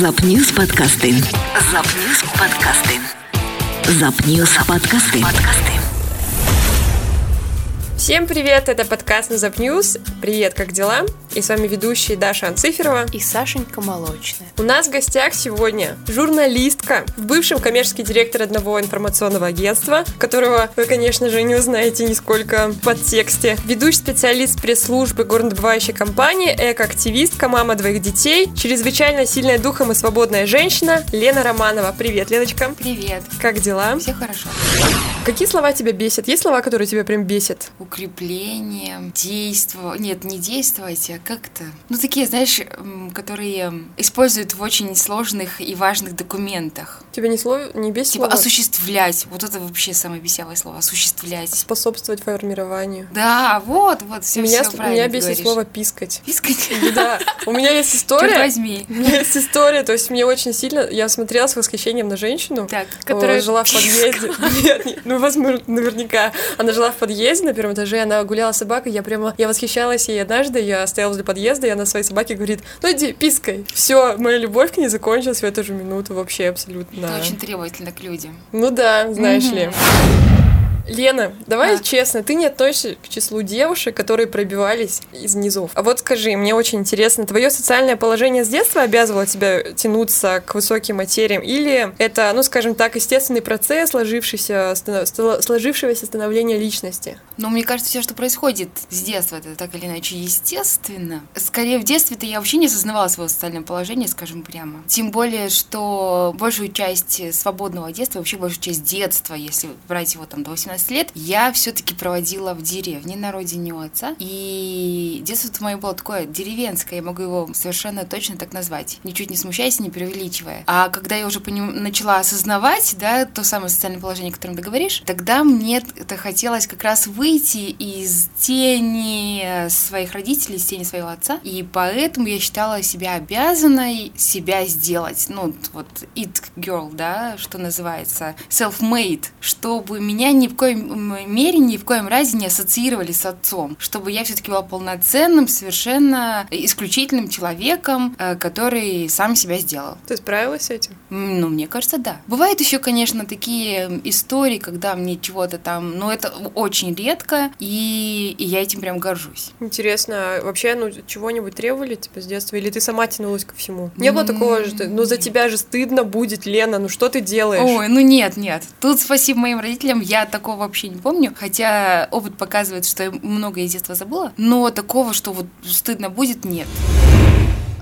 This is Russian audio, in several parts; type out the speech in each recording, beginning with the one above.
Запньюз подкасти. Запньюз подкасти. Запньюз подкасти. Подкасти. Всем привет, это подкаст на Запньюз. Привет, как дела? И с вами ведущие Даша Анциферова и Сашенька Молочная. У нас в гостях сегодня журналистка, в бывшем коммерческий директор одного информационного агентства, которого вы, конечно же, не узнаете нисколько в подтексте, ведущий специалист пресс-службы горнодобывающей компании, эко-активистка, мама двоих детей, чрезвычайно сильная духом и свободная женщина Лена Романова. Привет, Леночка. Привет. Как дела? Все хорошо. Какие слова тебя бесят? Есть слова, которые тебя прям бесят? Укрепление, действовать. Нет, не действовать, а как-то. Ну, такие, знаешь, которые используют в очень сложных и важных документах. Тебя не, слово, не бесит Типа слово? осуществлять. Вот это вообще самое бесявое слово. Осуществлять. Способствовать формированию. Да, вот, вот, все, меня, все правильно меня бесит говоришь. слово пискать. Пискать? Да, у меня есть Черт история. возьми. У меня есть история, то есть мне очень сильно, я смотрела с восхищением на женщину, Так, которая которая жила в подъезде. Нет, нет, ну, возможно, наверняка. Она жила в подъезде на первом этаже, она гуляла с собакой, я прямо, я восхищалась ей однажды, я стояла возле подъезда, и она своей собаке говорит, ну иди, пискай. Все, моя любовь к ней закончилась в эту же минуту вообще абсолютно. Ты очень требовательна к людям. Ну да, знаешь Мгм. ли. Лена, давай Да. честно, ты не относишься к числу девушек, которые пробивались из низов. А вот скажи, мне очень интересно, твое социальное положение с детства обязывало тебя тянуться к высоким материям? Или это, ну скажем так, естественный процесс сложившийся, станов- сложившегося становления личности? Но мне кажется, все, что происходит с детства, это так или иначе естественно. Скорее, в детстве-то я вообще не осознавала своего социального положения, скажем прямо. Тем более, что большую часть свободного детства, вообще большую часть детства, если брать его там до 18 лет, я все-таки проводила в деревне на родине у отца. И детство мое было такое деревенское, я могу его совершенно точно так назвать, ничуть не смущаясь, не преувеличивая. А когда я уже поним- начала осознавать, да, то самое социальное положение, о котором ты говоришь, тогда мне это хотелось как раз выйти из тени своих родителей, из тени своего отца. И поэтому я считала себя обязанной себя сделать. Ну, вот it girl, да, что называется, self-made, чтобы меня ни в коем мере, ни в коем разе не ассоциировали с отцом, чтобы я все-таки была полноценным, совершенно исключительным человеком, э, который сам себя сделал. Ты справилась с этим? Ну, мне кажется, да. Бывают еще, конечно, такие истории, когда мне чего-то там, но это очень редко, и, и я этим прям горжусь. Интересно, а вообще, ну, чего-нибудь требовали тебя с детства? Или ты сама тянулась ко всему? Не было такого, что, ну, за тебя же стыдно будет, Лена, ну, что ты делаешь? Ой, ну нет, нет. Тут спасибо моим родителям, я такого вообще не помню. Хотя опыт показывает, что я многое из детства забыла. Но такого, что вот стыдно будет, нет.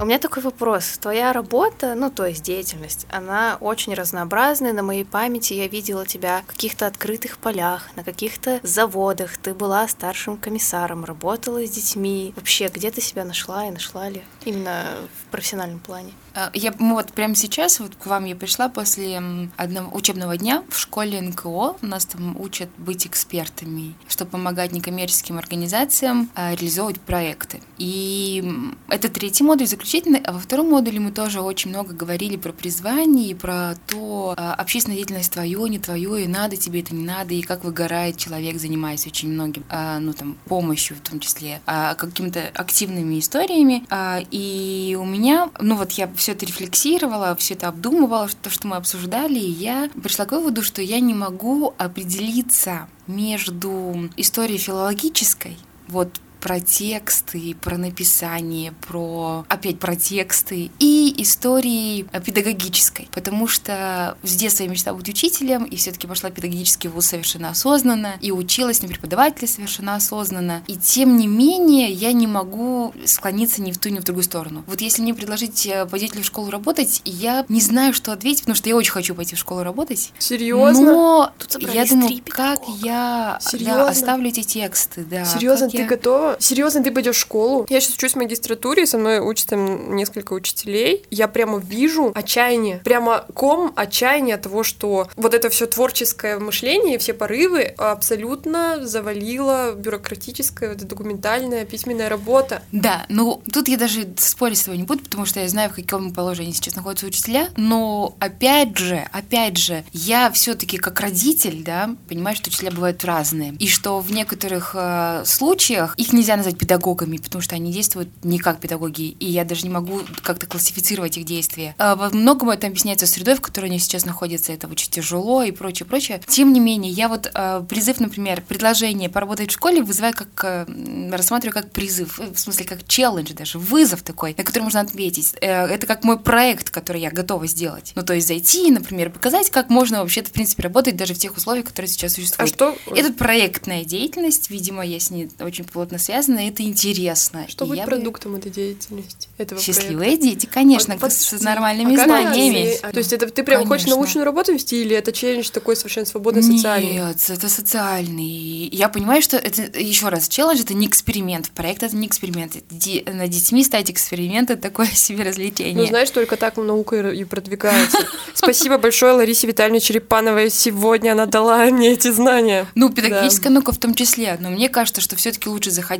У меня такой вопрос. Твоя работа, ну то есть деятельность, она очень разнообразная. На моей памяти я видела тебя в каких-то открытых полях, на каких-то заводах. Ты была старшим комиссаром, работала с детьми. Вообще, где ты себя нашла и нашла ли? Именно в профессиональном плане. А, Я ну, вот прямо сейчас вот к вам я пришла после одного учебного дня в школе НКО. У нас там учат быть экспертами, чтобы помогать некоммерческим организациям а, реализовывать проекты. И это третий модуль заключительный, а во втором модуле мы тоже очень много говорили про призвание и про то, а, общественная деятельность твое, не твое, и надо тебе это, не надо, и как выгорает человек, занимаясь очень многим, ну там, помощью в том числе, а, какими-то активными историями. А, И у меня, ну вот я все это рефлексировала, все это обдумывала, то, что мы обсуждали, и я пришла к выводу, что я не могу определиться между историей филологической, вот про тексты, про написание, про опять про тексты и истории э, педагогической, потому что с детства я мечтала быть учителем и все-таки пошла в педагогический вуз совершенно осознанно и училась на преподавателя совершенно осознанно. И тем не менее я не могу склониться ни в ту, ни в другую сторону. Вот если мне предложить э, пойти в школу работать, я не знаю, что ответить, потому что я очень хочу пойти в школу работать. Серьезно? Но я думаю, как я да, оставлю эти тексты, да. Серьезно, ты я- готова? Серьезно, ты пойдешь в школу? Я сейчас учусь в магистратуре, со мной учатся несколько учителей. Я прямо вижу отчаяние, прямо ком отчаяния от того, что вот это все творческое мышление, все порывы абсолютно завалило бюрократическая, вот документальная письменная работа. Да, ну тут я даже спорить с тобой не буду, потому что я знаю, в каком положении сейчас находятся учителя. Но опять же, опять же, я все-таки как родитель, да, понимаю, что учителя бывают разные. И что в некоторых э, случаях их нельзя назвать педагогами, потому что они действуют не как педагоги, и я даже не могу как-то классифицировать их действия. А, во многом это объясняется средой, в которой они сейчас находятся, это очень тяжело и прочее, прочее. Тем не менее, я вот а, призыв, например, предложение поработать в школе вызываю как, а, рассматриваю как призыв, в смысле как челлендж даже, вызов такой, на который можно ответить. Э, это как мой проект, который я готова сделать. Ну, то есть зайти, например, показать, как можно вообще-то, в принципе, работать даже в тех условиях, которые сейчас существуют. А что? Это проектная деятельность, видимо, я с ней очень плотно связана, и это интересно. Что И будет я бы- продуктом этой деятельности? Этого Счастливые дети, конечно, Вот с под- нормальными А как знаниями. это? То есть это ты прям хочешь Конечно. научную работу вести, или это челлендж такой совершенно свободно социальный? Нет, это социальный. Я понимаю, что это, еще раз, челлендж это не эксперимент, проект это не эксперимент. Ди- над детьми ставить эксперимент это такое себе развлечение. Ну, знаешь, только так наука и и продвигается. Спасибо большое Ларисе Витальевне Черепановой. Сегодня она дала мне эти знания. Ну, педагогическая наука в том числе. Но мне кажется, что все-таки лучше заходить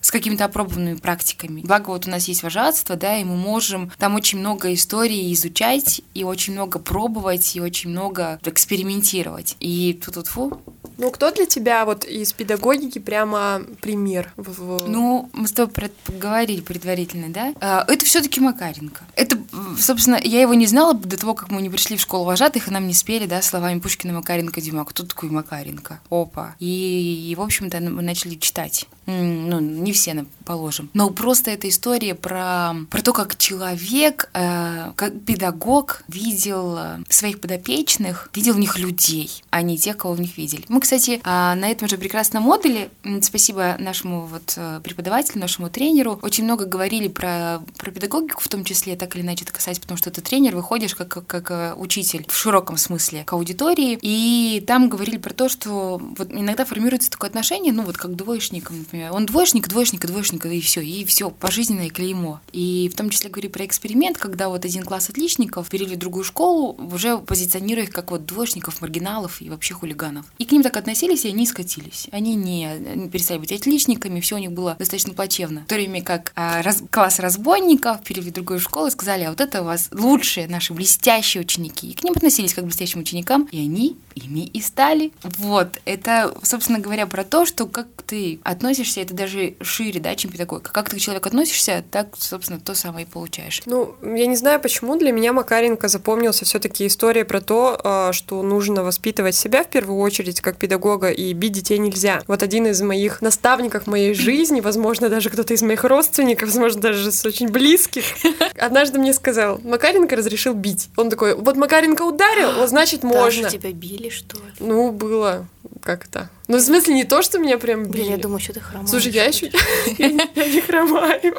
с какими-то опробованными практиками. Благо, вот у нас есть вожатство, да, и мы можем там очень много историй изучать, и очень много пробовать, и очень много экспериментировать. И тут фу. Ну, кто для тебя вот из педагогики прямо пример? Ну, мы с тобой про это поговорили предварительно, да? А, Это все-таки Макаренко. Это, собственно, я его не знала до того, как мы не пришли в школу вожатых, и нам не спели, да, словами Пушкина, Макаренко, Дима. Кто такой Макаренко? Опа. И, и, в общем-то, мы начали читать. Ну, не все, положим. Но просто эта история про, про то, как человек, э, как педагог видел э, своих подопечных, видел в них людей, а не тех, кого в них видели. Мы, кстати, а, на этом же прекрасном модуле, спасибо нашему вот э, преподавателю, нашему тренеру, очень много говорили про, про педагогику в том числе, так или иначе это касается, потому что ты тренер, выходишь как, как, как, э, учитель в широком смысле к аудитории, и там говорили про то, что вот иногда формируется такое отношение, ну вот как двоечникам, например. Он двоечник, двоечник, двоечник, и все, и все, пожизненное клеймо. И в том числе говорили про эксперимент, когда вот один класс отличников перевели в другую школу, уже позиционируя их как вот двоечников, маргиналов и вообще хулиганов. И к ним так относились, и они скатились. Они не перестали быть отличниками, все у них было достаточно плачевно. В то время как а, раз- класс разбойников перевели в другую школу и сказали, а вот это у вас лучшие наши блестящие ученики. И к ним относились как к блестящим ученикам, и они ими и стали. Вот, это, собственно говоря, про то, что как ты относишься, это даже шире, да, чем педагогика. Как ты к человеку относишься, так, собственно, то самое и получаешь. Ну, я не знаю, почему для меня Макаренко запомнился все-таки история про то, а, что нужно воспитывать себя в первую очередь как педагога, и бить детей нельзя. Вот один из моих наставников моей жизни, возможно, даже кто-то из моих родственников, возможно, даже с очень близких, однажды мне сказал, Макаренко разрешил бить. Он такой, вот Макаренко ударил, вот значит можно. Даже тебя били, что ли? Ну, было как-то. Ну, в смысле, не то, что меня прям били. Блин, я думаю, что ты хромаешь. Слушай, я еще я не хромаю.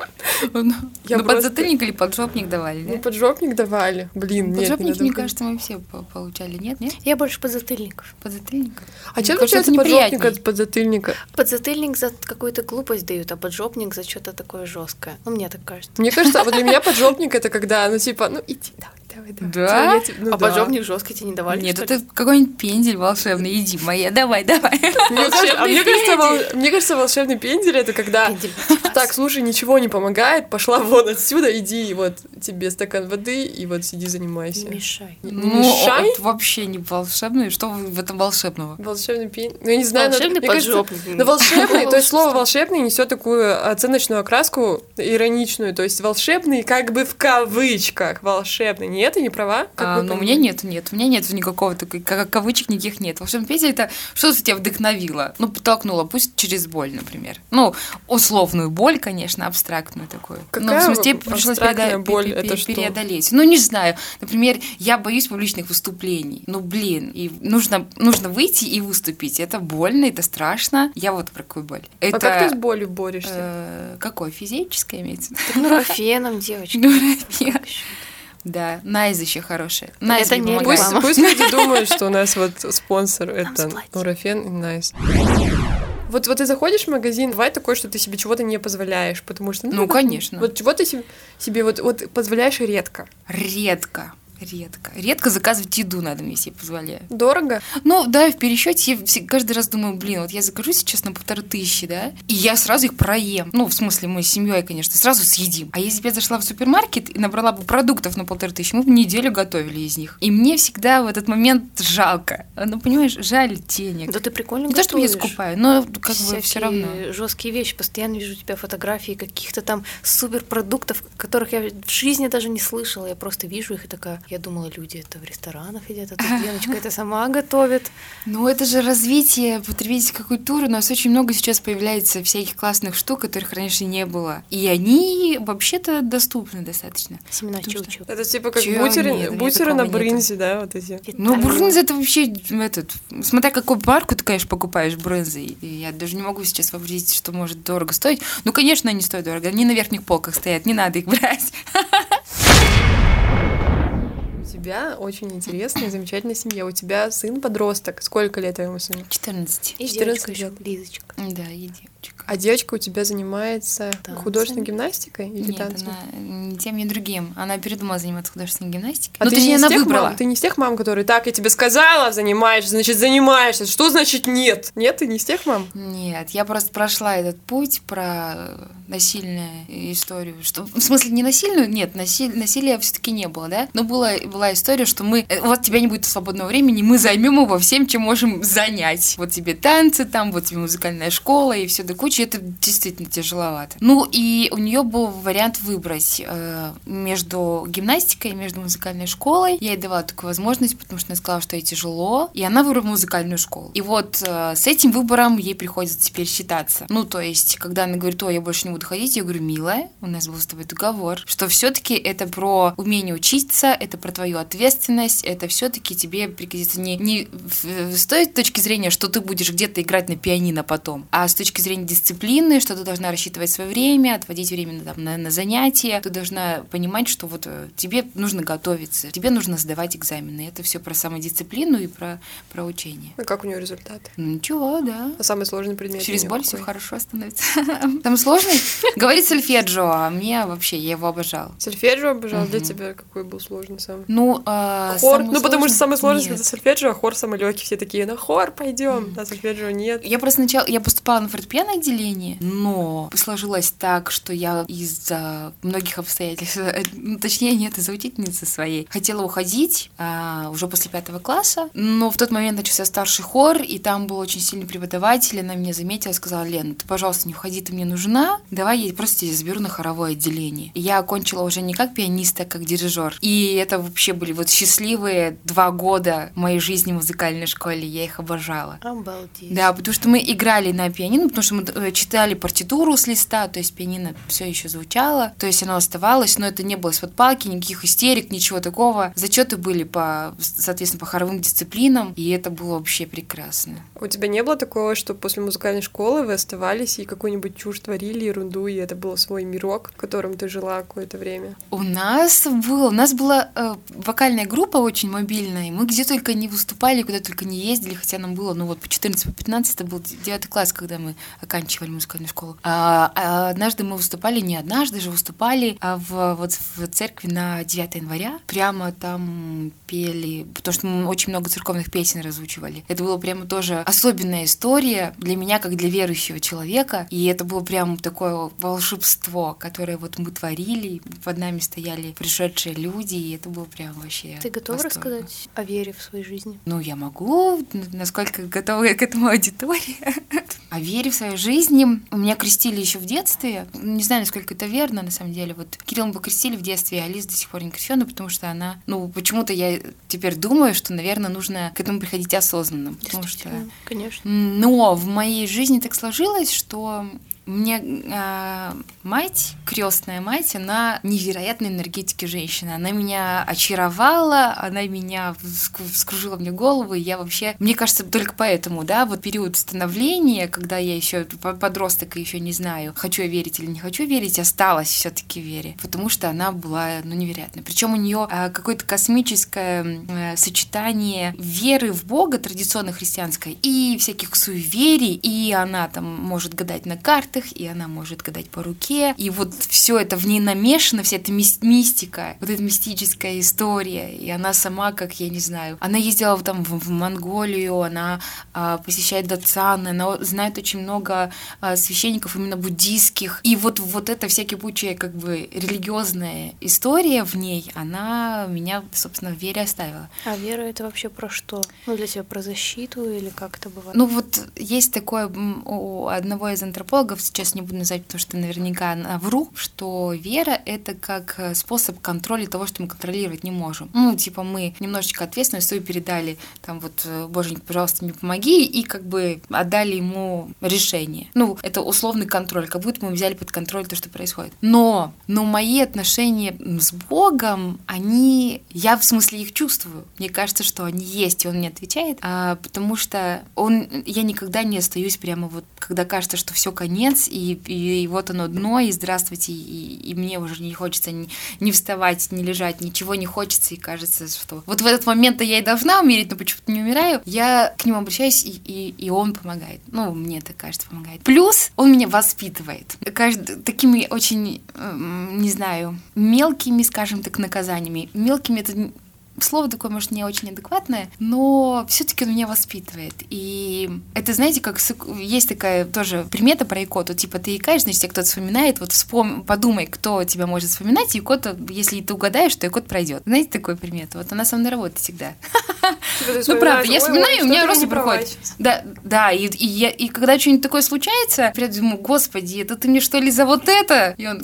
Ну, ну, просто- подзатыльник или поджопник давали, Ну, да? поджопник давали. Блин, нет, не Поджопники, надо мне кажется, мы все по- получали. Нет, нет? Я больше подзатыльников. Подзатыльник? А чем отличается это поджопник от подзатыльника? Подзатыльник за какую-то глупость дают, а поджопник за что-то такое жесткое. Ну, мне так кажется. Мне кажется, а вот для меня поджопник это когда, ну, типа, ну, иди, давай, давай, давай. Да? Тебе- ну а да. поджопник жесткий тебе не давали? Нет, это какой-нибудь пендель волшебный. Иди, моя, давай, давай. Мне кажется, а мне кажется, вол- мне кажется, волшебный пендель это когда Пендель. так, слушай, ничего не помогает, пошла вон отсюда, иди, вот тебе стакан воды, и вот сиди, занимайся. Не мешай. Не Ну, мешай. это вообще не волшебный. Что в этом волшебного? Волшебный пендель. Ну, я не знаю, но- Волшебный мне кажется, поджопник. Но волшебный, то есть слово волшебный несет такую оценочную окраску ироничную, то есть волшебный как бы в кавычках волшебный. Нет, я не права? Как А, но у меня нет, нет, у меня нет никакого такой, как кавычек никаких нет. Волшебный пендель это что-то тебя вдохновило, ну, подтолкнуло, пусть через боль, например. Ну, условную боль, конечно, абстрактную такую. ну, Какая в смысле, тебе пришлось абстрактная переда- боль? пе- пе- Это что? преодолеть. Ну, не знаю. Например, я боюсь публичных выступлений. Ну, блин, и нужно, нужно выйти и выступить. Это больно, это страшно. Я вот про какую боль. Это А как ты с болью борешься? э, какое? Физическое имеется? в виду? Так нурофеном, девочки. Ну. Да, Найз еще хорошая. Найз Это не. Пусть, пусть люди думают, что у нас вот спонсор это. Нурофен и Найз. Вот, вот ты заходишь в магазин, бывает такое, что ты себе чего-то не позволяешь, потому что... Ну, конечно. Вот чего ты себе, себе вот, вот позволяешь редко. Редко. Редко. Редко заказывать еду надо, мне себе позволяю. Дорого? Ну, да, в пересчете я каждый раз думаю, блин, вот я закажу сейчас на полторы тысячи, да, и я сразу их проем. Ну, в смысле, мы с семьей, конечно, сразу съедим. А если бы я зашла в супермаркет и набрала бы продуктов на полторы тысячи, мы бы неделю готовили из них. И мне всегда в этот момент жалко. Ну, понимаешь, жаль денег. Да ты прикольно Не то, чтобы я скупаю, но как бы все равно. жесткие вещи. Постоянно вижу у тебя фотографии каких-то там суперпродуктов, которых я в жизни даже не слышала. Я просто вижу их и такая, я думала, люди это в ресторанах едят, а тут Леночка это сама готовит. Ну, это же развитие потребительской культуры. У нас очень много сейчас появляется всяких классных штук, которых раньше не было. И они вообще-то доступны достаточно. Семена чучу. Это типа как бутеры, бутеры на брынзе, да, вот эти. Ну, брынза это вообще этот. Смотря какую марку ты, конечно, покупаешь брынзы. И я даже не могу сейчас вообразить, что может дорого стоить. Ну, конечно, они стоят дорого. Они на верхних полках стоят, не надо их брать. У тебя очень интересная, замечательная семья. У тебя сын-подросток. Сколько лет твоему сыну? 14. И 14 девочка еще, лет. Лизочка. Да, и девочка. А девочка у тебя занимается Танцами. художественной гимнастикой или Нет, танцами? она ни тем, ни другим. Она передумала заниматься художественной гимнастикой. А ну, ты, точнее, не она тех выбрала. мам, ты не из тех мам, которые так, я тебе сказала, занимаешься, значит, занимаешься. Что значит нет? Нет, ты не из тех мам? Нет, я просто прошла этот путь про насильную историю. Что, в смысле, не насильную? Нет, насиль, насилия все-таки не было, да? Но была, была история, что мы... э, Вот тебя не будет свободного времени, мы займем его всем, чем можем занять. Вот тебе танцы там, вот тебе музыкальная школа и все до кучи. Это действительно тяжеловато. Ну, и у нее был вариант выбрать э, между гимнастикой и между музыкальной школой. Я ей давала такую возможность, потому что она сказала, что ей тяжело. И она выбрала музыкальную школу. И вот э, с этим выбором ей приходится теперь считаться. Ну, то есть, когда она говорит, ой, я больше не буду ходить, я говорю, милая, у нас был с тобой договор, что все-таки это про умение учиться, это про твою ответственность, это все-таки тебе пригодится не, не с той точки зрения, что ты будешь где-то играть на пианино потом, а с точки зрения дисциплины, что ты должна рассчитывать свое время, отводить время на, там, на, на занятия, ты должна понимать, что вот э, тебе нужно готовиться, тебе нужно сдавать экзамены. Это все про самодисциплину и про, про учение. А как у нее результаты? Ну, Ничего, да. А самый сложный предмет? Через боль все хорошо становится. Там сложный? Говорит сольфеджио, а мне вообще, я его обожала. Сольфеджио обожал. Для тебя какой был сложный самый? Ну, а, Хор, самый ну потому что самый сложный это сольфеджио, а хор самый легкий. Все такие, на хор пойдем, а сольфеджио нет. Я просто сначала, я поступала на фортепиано отделение, но сложилось так, что я из-за многих обстоятельств, э, ну, точнее, нет, из-за учительницы своей, хотела уходить а, уже после пятого класса, но в тот момент начался старший хор, и там был очень сильный преподаватель, она меня заметила, сказала, Лена, ты, пожалуйста, не уходи, ты мне нужна, давай я просто тебя заберу на хоровое отделение. Я окончила уже не как пианист, а как дирижер. И это вообще были вот счастливые два года моей жизни в музыкальной школе, я их обожала. Обалдеть. Да, потому что мы играли на пианино, потому что мы э, читали партитуру с листа, то есть пианино все еще звучало, то есть оно оставалось, но это не было из-под палки, никаких истерик, ничего такого. Зачеты были по, соответственно, по хоровым дисциплинам, и это было вообще прекрасно. У тебя не было такого, что после музыкальной школы вы оставались и какую-нибудь чушь творили, ерунду, и это был свой мирок, в котором ты жила какое-то время? У нас был, у нас была э, вокальная группа очень мобильная, и мы где только не выступали, куда только не ездили, хотя нам было, ну вот по 14, по 15, это был 9 класс, когда мы оканчивали музыкальную школу. А, а однажды мы выступали, не однажды же выступали, а в, вот в церкви на 9 января. Прямо там пели, потому что мы очень много церковных песен разучивали. Это было прямо тоже особенная история для меня, как для верующего человека. И это было прям такое волшебство, которое вот мы творили, под нами стояли пришедшие люди, и это было прям вообще Ты готова восторг. рассказать о вере в своей жизни? Ну, я могу, насколько готова я к этому аудитория. О вере в своей жизни. Меня крестили еще в детстве. Не знаю, насколько это верно, на самом деле. Вот Кирилл мы покрестили в детстве, а Алис до сих пор не крещена, потому что она... Ну, почему-то я теперь думаю, что, наверное, нужно к этому приходить осознанно. Потому что... Конечно. Но в моей жизни так сложилось, что мне а, мать, крестная мать, она невероятной энергетики женщина. Она меня очаровала, она меня вск- вскружила мне голову. И я вообще, мне кажется, только поэтому, да, вот период становления, когда я еще подросток и еще не знаю, хочу я верить или не хочу верить, осталась все-таки вере, потому что она была, ну, невероятной. Причем у нее какое-то космическое э, сочетание веры в Бога традиционно христианской и всяких суеверий, и она там может гадать на картах, картах, и она может гадать по руке, и вот все это в ней намешано, вся эта мистика, вот эта мистическая история, и она сама, как я не знаю, она ездила там в, в Монголию, она а, посещает Датсан, она знает очень много а, священников именно буддийских, и вот вот эта вся кипучая как бы религиозная история в ней, она меня, собственно, в вере оставила. А вера это вообще про что? Ну для тебя про защиту или как это бывает? Ну вот есть такое у одного из антропологов, сейчас не буду называть, потому что наверняка вру, что вера — это как э, способ контроля того, что мы контролировать не можем. Ну, типа мы немножечко ответственность свою передали, там вот, э, боженька, пожалуйста, мне помоги, и как бы отдали ему решение. Ну, это условный контроль, как будто мы взяли под контроль то, что происходит. Но, но мои отношения с Богом, они, я в смысле их чувствую. Мне кажется, что они есть, и он мне отвечает, а, потому что он, я никогда не остаюсь прямо вот, когда кажется, что все конец, и, и, и вот оно дно, и здравствуйте, и, и мне уже не хочется ни, ни вставать, ни лежать, ничего не хочется, и кажется, что вот в этот момент я и должна умереть, но почему-то не умираю, я к нему обращаюсь, и, и, и он помогает. Ну, мне это кажется, помогает. Плюс он меня воспитывает. Каждый, такими очень, не знаю, мелкими, скажем так, наказаниями. Мелкими это слово такое, может, не очень адекватное, но все-таки он меня воспитывает. И это, знаете, как есть такая тоже примета про икоту, типа ты икаешь, значит, тебе кто-то вспоминает, вот вспом... подумай, кто тебя может вспоминать, и икота, если ты угадаешь, то икот пройдет. Знаете такую примету? Вот она со мной работает всегда. Ну, правда, я вспоминаю, у меня просто проходит. Да, да, и, и, я, и когда что-нибудь такое случается, я думаю, господи, это ты мне что ли за вот это? И он,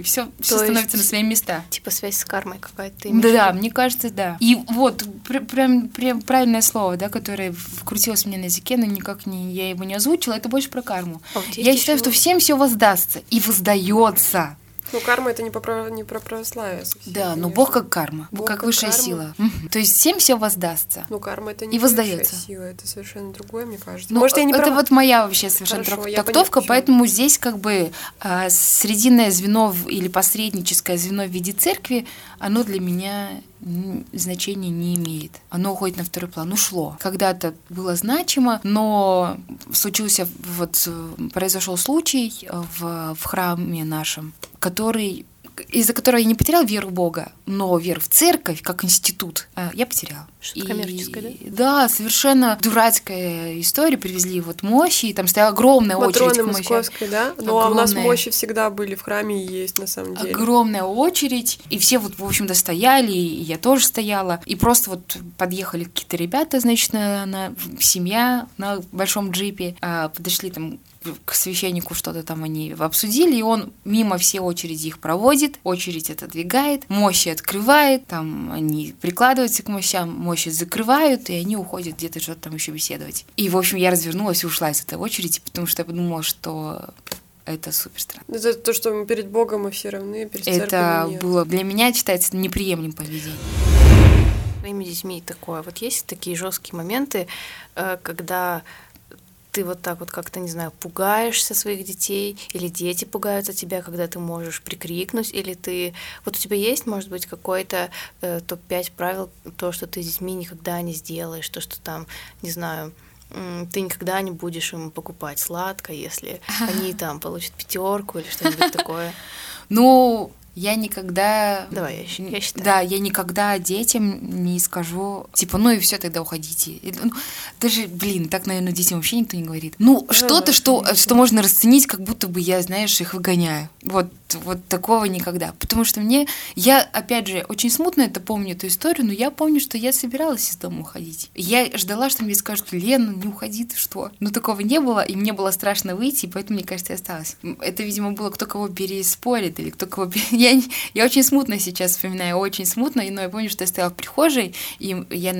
и все, все становится на свои места. Типа связь с кармой какая-то. Да, да, мне кажется, да. И вот пр- прям, прям правильное слово, да, которое вкрутилось мне на языке, но никак не я его не озвучила, это больше про карму. А вот я считаю, что всем все воздастся и воздается. Ну, карма это не, по, не про православие. Совсем, да, но Бог как карма, Бог как, как высшая карма. сила. Угу. То есть всем все воздастся. Ну, карма это не и воздается. сила, это совершенно другое, мне кажется. Ну, Может, я не Это прав... вот моя вообще совершенно Хорошо, трактовка, поэтому здесь как бы а, срединное звено или посредническое звено в виде церкви, оно для меня значения не имеет. Оно уходит на второй план. Ушло. Когда-то было значимо, но случился вот произошел случай в, в храме нашем, который из-за которой я не потеряла веру в Бога, но веру в церковь как институт а, я потеряла. Что-то коммерческое, да? Да, совершенно дурацкая история. Привезли вот мощи, и там стояла огромная Матроны очередь к московской, да? Ну, а у нас мощи всегда были в храме и есть, на самом деле. Огромная очередь, и все вот, в общем-то, стояли, и я тоже стояла, и просто вот подъехали какие-то ребята, значит, на, на семья на большом джипе, а, подошли там к священнику что-то там они обсудили, и он мимо все очереди их проводит, очередь отодвигает, мощи открывает, там они прикладываются к мощам, мощи закрывают, и они уходят где-то что-то там еще беседовать. И, в общем, я развернулась и ушла из этой очереди, потому что я подумала, что это супер странно. Это то, что мы перед Богом мы все равны, перед Это нет. было для меня считается неприемлемым поведением своими детьми такое. Вот есть такие жесткие моменты, э, когда ты вот так вот как-то, не знаю, пугаешься своих детей, или дети пугаются тебя, когда ты можешь прикрикнуть, или ты... Вот у тебя есть, может быть, какой-то э, топ-5 правил, то, что ты с детьми никогда не сделаешь, то, что там, не знаю, ты никогда не будешь им покупать сладкое, если они там получат пятерку или что-нибудь такое. Ну, я никогда... Давай, я, я считаю. Да, я никогда детям не скажу, типа, ну и все, тогда уходите. Ну, даже, блин, так, наверное, детям вообще никто не говорит. Ну, да, что-то, что, что можно расценить, как будто бы я, знаешь, их выгоняю. Вот, вот такого никогда. Потому что мне, я, опять же, очень смутно это помню, эту историю, но я помню, что я собиралась из дома уходить. Я ждала, что мне скажут, Лена, не уходи, ты что? Но такого не было, и мне было страшно выйти, и поэтому, мне кажется, я осталась. Это, видимо, было кто кого переспорит, или кто кого... Я, я очень смутно сейчас вспоминаю, очень смутно, но я помню, что я стояла в прихожей, и я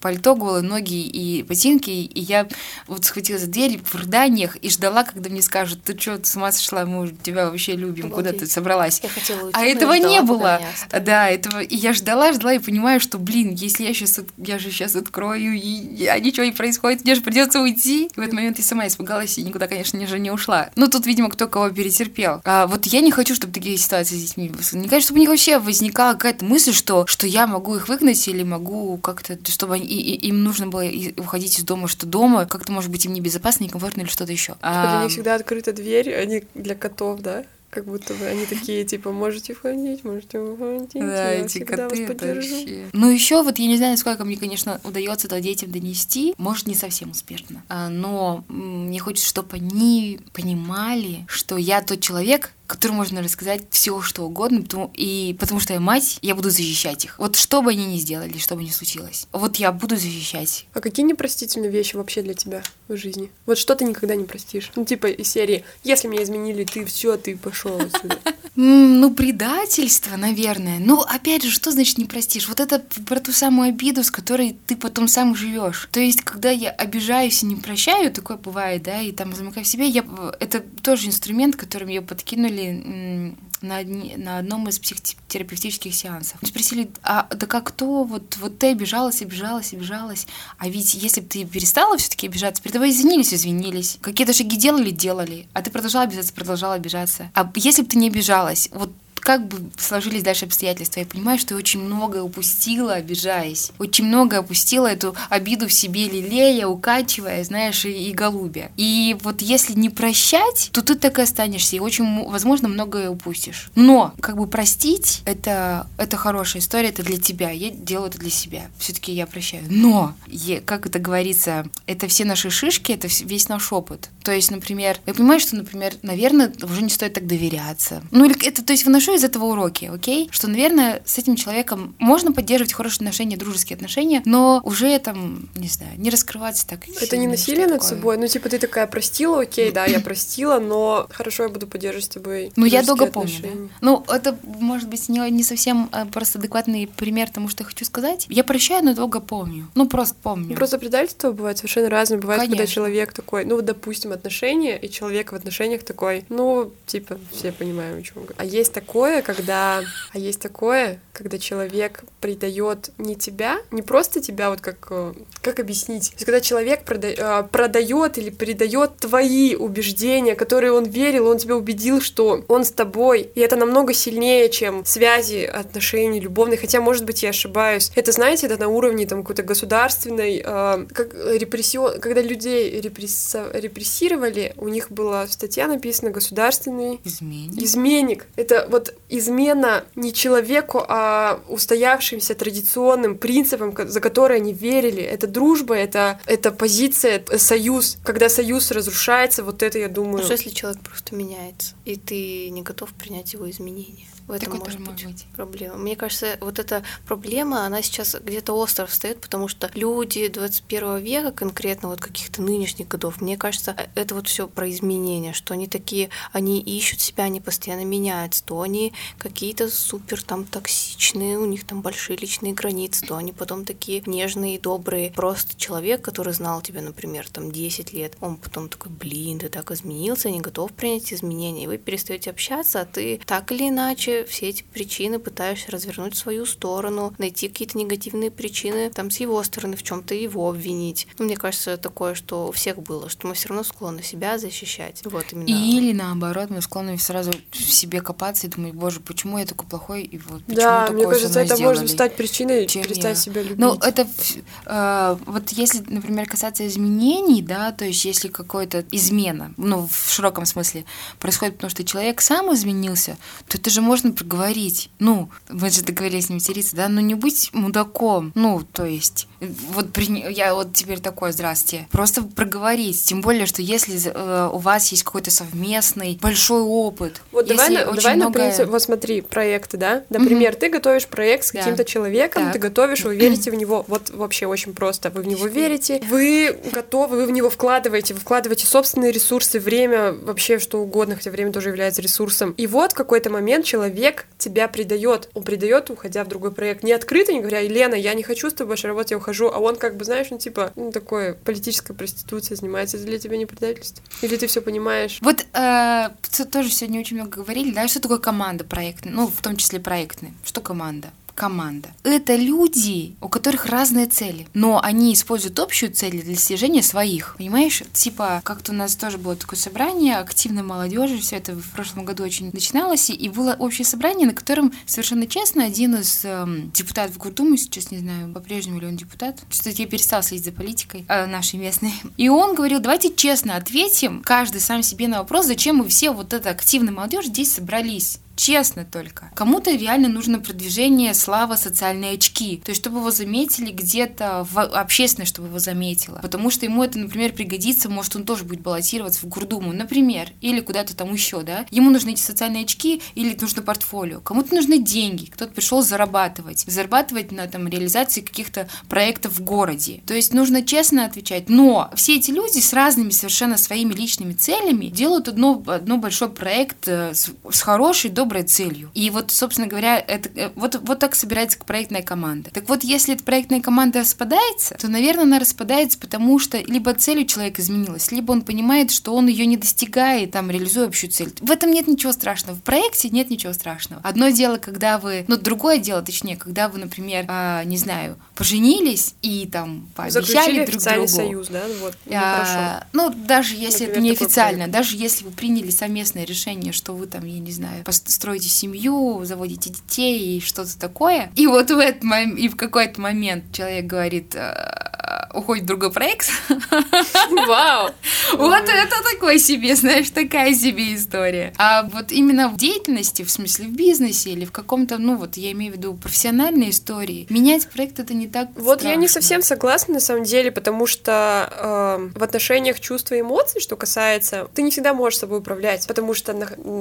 пальто голые, ноги и ботинки, и я вот схватила за дверь в рыданиях и ждала, когда мне скажут, ты что, с ума сошла, мы тебя вообще любим, Обалдеть. куда ты собралась? Я хотела уйти, а этого не было. Да, этого. И я ждала, ждала и понимаю, что, блин, если я сейчас, я же сейчас открою, и а ничего не происходит, мне же придется уйти. И в этот момент я сама испугалась и никуда, конечно же, не ушла. Ну, тут, видимо, кто кого перетерпел. А вот я не хочу, чтобы такие ситуации с детьми не, кажется, чтобы у них вообще возникала какая-то мысль, что, что я могу их выгнать или могу как-то, чтобы они, и, и, им нужно было уходить из дома, что дома как-то, может быть, им небезопасно, некомфортно или что-то еще. Типа для них всегда открыта дверь, а не для котов, да? Как будто бы они такие, типа, можете входить, можете выходить. Да, я эти всегда вас коты это поддержу. вообще. Ну, еще вот я не знаю, сколько мне, конечно, удается это детям донести. Может, не совсем успешно. А, Но мне хочется, чтобы они понимали, что я тот человек, которому можно рассказать все, что угодно, потому, и потому что я мать, я буду защищать их. Вот что бы они ни сделали, что бы ни случилось. Вот я буду защищать. А какие непростительные вещи вообще для тебя в жизни? Вот что ты никогда не простишь? Ну, типа из серии «Если меня изменили, ты все, ты пошел отсюда». Ну, предательство, наверное. Ну, опять же, что значит не простишь? Вот это про ту самую обиду, с которой ты потом сам живешь. То есть, когда я обижаюсь и не прощаю, такое бывает, да, и там замыкаю в себе, я, это тоже инструмент, которым ее подкинули на, одни- на одном из психотерапевтических сеансов. Спросили, а да как кто, вот, вот ты обижалась, обижалась, обижалась, а ведь если бы ты перестала все-таки обижаться, перед тобой извинились, извинились, какие-то шаги делали, делали, а ты продолжала обижаться, продолжала обижаться. А если бы ты не обижалась, вот как бы сложились дальше обстоятельства. Я понимаю, что я очень многое упустила, обижаясь. Очень многое упустила эту обиду в себе лелея, укачивая, знаешь, и, и голубя. И вот если не прощать, то ты так и останешься, и очень, возможно, многое упустишь. Но, как бы простить, это, это хорошая история, это для тебя. Я делаю это для себя. Все-таки я прощаю. Но, е- как это говорится, это все наши шишки, это весь наш опыт. То есть, например, я понимаю, что, например, наверное, уже не стоит так доверяться. Ну, или это, то есть, выношу из этого уроки, окей? Что, наверное, с этим человеком можно поддерживать хорошие отношения, дружеские отношения, но уже там, не знаю, не раскрываться так. Это сильно, не насилие над такое. собой? Ну, типа, ты такая простила, окей, да, я простила, но хорошо, я буду поддерживать с тобой Ну, я долго помню. да. отношения. Ну, это, может быть, не, не совсем э, просто адекватный пример тому, что я хочу сказать. Я прощаю, но долго помню. Ну, просто помню. Ну, Просто предательство бывает совершенно разное. Бывает, когда Конечно. человек такой, ну, вот, допустим, отношения, и человек в отношениях такой, ну, типа, все понимаем, о чем говорю. А есть такое, когда... А есть такое, когда человек предает не тебя, не просто тебя, вот как... э, Как объяснить? То есть, когда человек продает или передает твои убеждения, которые он верил, он тебя убедил, что он с тобой, и это намного сильнее, чем связи, отношений, любовные, хотя, может быть, я ошибаюсь. Это, знаете, это на уровне там какой-то государственной, э, как репрессион, когда людей репресса- репрессировали, у них была статья написана «Государственный Изменник. Изменник. Это вот измена не человеку, а устоявшимся традиционным принципам, за которые они верили. Это дружба, это, это позиция, э, союз. Когда союз разрушается, вот это, я А думаю... что если человек просто меняется, и ты не готов принять его изменения? В этом Такое может быть, быть. проблема. Мне кажется, вот эта проблема, она сейчас где-то остро встает, потому что люди 21 века, конкретно вот каких-то нынешних годов, мне кажется, э, это вот все про изменения, что они такие, они ищут себя, они постоянно меняются, то они какие-то супер там токсичные, у них там большие личные границы, то они потом такие нежные добрые. Просто человек, который знал тебя, например, там 10 лет, он потом такой, блин, ты так изменился, не готов принять изменения, и вы перестаете общаться, а ты так или иначе все эти причины пытаешься развернуть в свою сторону, найти какие-то негативные причины там с его стороны, в чем-то его обвинить. Ну, мне кажется, такое, что у всех было, что мы все равно склонны себя защищать. Вот именно. Или наоборот, мы склонны сразу в себе копаться и думать, боже, почему я такой плохой, и вот почему Да, такое мне кажется, это сделали? может стать причиной чем перестать я. себя любить. Ну, это э, вот если, например, касаться изменений, да, то есть если какой-то измена, ну, в широком смысле, происходит потому, что человек сам изменился, то это же можно проговорить. Ну, мы же договорились не материться, да, но не быть мудаком. Ну, то есть, вот при- я вот теперь такой, здрасте. Просто проговорить. Тем более, что если э, у вас есть какой-то совместный большой опыт. Вот давай, на, давай на много- принцип, вот смотри, проекты, да? Например, ты готовишь проект с Да. каким-то человеком, Так. ты готовишь, вы верите в него. Вот вообще очень просто. Вы в него верите, вы готовы, вы в него вкладываете, вы вкладываете собственные ресурсы, время, вообще что угодно, хотя время тоже является ресурсом. И вот в какой-то момент человек тебя предает. Он предает, уходя в другой проект. Не открыто, не говоря, Елена, я не хочу с тобой больше работать, я ухожу. А он как бы, знаешь, ну типа, ну такое, политической проституцией занимается. Для тебя не предательство? Или ты все понимаешь? Вот э, тоже сегодня очень много говорили, да, что такое команда проектная, ну, в том числе проектная. Что команда? Команда. Это люди, у которых разные цели, но они используют общую цель для достижения своих. Понимаешь? Типа, как-то у нас тоже было такое собрание активной молодежи, все это в прошлом году очень начиналось, и было общее собрание, на котором совершенно честно один из эм, депутатов Гурдумы, сейчас не знаю, по-прежнему ли он депутат, что я перестал следить за политикой э, нашей местной, и он говорил, давайте честно ответим, каждый сам себе на вопрос, зачем мы все вот эта активная молодежь здесь собрались. Честно только. Кому-то реально нужно продвижение, слава, социальные очки. То есть, чтобы его заметили где-то в общественность, чтобы его заметила. Потому что ему это, например, пригодится, может, он тоже будет баллотироваться в Гурдуму, например, или куда-то там еще, да. Ему нужны эти социальные очки или нужно портфолио. Кому-то нужны деньги, кто-то пришел зарабатывать. Зарабатывать на там реализации каких-то проектов в городе. То есть, нужно честно отвечать. Но все эти люди с разными совершенно своими личными целями делают одно, одно большой проект э, с, с хорошей, доброй целью. И вот, собственно говоря, это, э, вот, вот так собирается проектная команда. Так вот, если эта проектная команда распадается, то, наверное, она распадается, потому что либо цель у человека изменилась, либо он понимает, что он ее не достигает, там, реализуя общую цель. В этом нет ничего страшного. В проекте нет ничего страшного. Одно дело, когда вы, ну, другое дело, точнее, когда вы, например, а, не знаю, поженились и там пообещали Заключили друг другу. союз, да? Вот, ну, А, хорошо. ну, даже если это Например, не такой официально, проект. даже если вы приняли совместное решение, что вы там, я не знаю, строите семью, заводите детей и что-то такое, и вот в этот мом- и в какой-то момент человек говорит, «А, уходит в другой проект, Вау! вот это такой себе, знаешь, такая себе история. А вот именно в деятельности, в смысле в бизнесе или в каком-то, ну вот я имею в виду профессиональной истории, менять проект это не так Вот я не совсем согласна на самом деле, потому что э, в отношениях чувств и эмоций, что касается, ты не всегда можешь собой управлять, потому что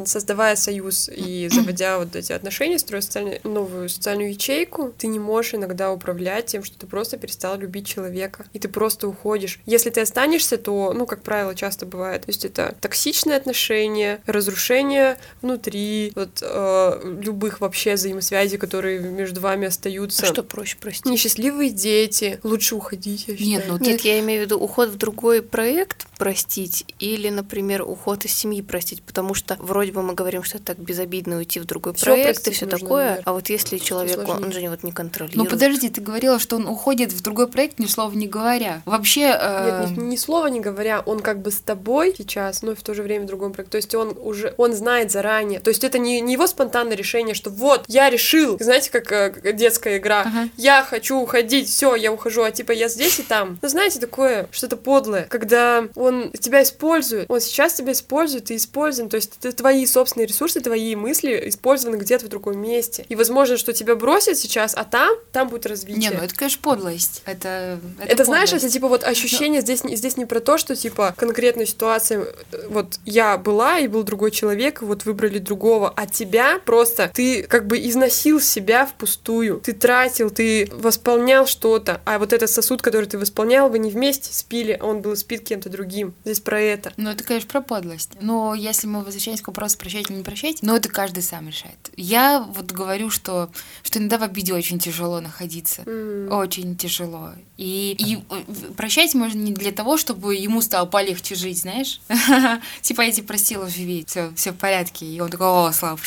создавая союз и заводя вот эти отношения, строя социальную- новую социальную ячейку, ты не можешь иногда управлять тем, что ты просто перестал любить человека, и ты просто уходишь. Если ты останешься, то, ну, как правило, часто бывает, то есть это токсичные отношения, разрушение внутри, вот э, любых вообще взаимосвязей, которые между вами остаются. А что проще простить? Несчастливые дети. Лучше уходить, я Нет, считаю. ну Нет, ты- я имею в виду уход в другой проект простить или, например, уход из семьи простить, потому что вроде бы мы говорим, что так безобидно уйти в другой Всё проект и все такое, наверное. а вот если человек, он, он же не- вот не Ну контролирует. подожди, ты говорила, что он уходит в другой проект, ни слова не говоря. Вообще... э, Нет, ни, ни слова не говоря, он как бы с тобой сейчас, но и в то же время в другом проекте. То есть он уже, он знает заранее. То есть это не, не его спонтанное решение, что вот, я решил, знаете, как э, как детская игра, Ага. я хочу уходить, все, я ухожу, а типа я здесь и там. Но знаете, такое, что-то подлое, когда он тебя использует, он сейчас тебя использует и используем, то есть это твои собственные ресурсы, твои мысли использованы где-то в другом месте. И возможно, что тебя бросят сейчас, а там, там будет развитие. Не, ну это, конечно, подлость. Это, Это, знаешь, подлость. это типа вот ощущение здесь, не- здесь не про то, что типа конкретная ситуация, э, вот я была и был другой человек, и вот выбрали другого, а тебя просто ты как бы износил себя впустую, ты тратил, ты восполнял что-то, а вот этот сосуд, который ты восполнял, вы не вместе спили, а он был спит кем-то другим. Здесь про это. Ну, это, конечно, про подлость. Но если мы возвращаемся к вопросу прощать или не прощать, ну, это каждый сам решает. Я вот говорю, что, что иногда в обиде очень тяжело находиться. М. Очень тяжело. И, и э, прощать можно не для того, чтобы ему стало полегче жить, знаешь? Типа, я тебя простила, живи, все, все в порядке. И он такой, о, Слав,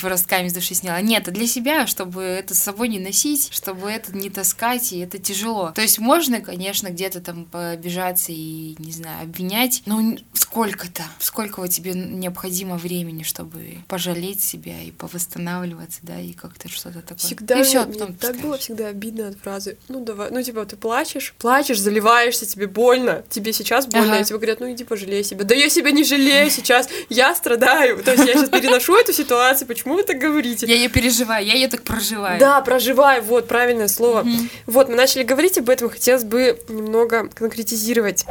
просто камень с души сняла. Нет, это для себя, чтобы это с собой не носить, чтобы это не таскать, и это тяжело. То есть можно, конечно, где-то там побежаться и, не знаю, обвинять, но сколько-то, сколько тебе необходимо времени, чтобы пожалеть себя и повосстанавливаться, да, и как-то что-то такое. Всегда и все, мне потом так было всегда обидно от фразы. Ну давай, ну типа ты плачешь, плачешь, заливаешься, тебе больно, тебе сейчас больно, Ага. и тебе говорят, ну иди пожалей себя. Да я себя не жалею сейчас, я страдаю. То есть я сейчас переношу эту ситуацию, почему вы так говорите? Я ее переживаю, я ее так проживаю. Да, проживаю, вот правильное слово. Вот, мы начали говорить об этом, хотелось бы немного конкретизировать.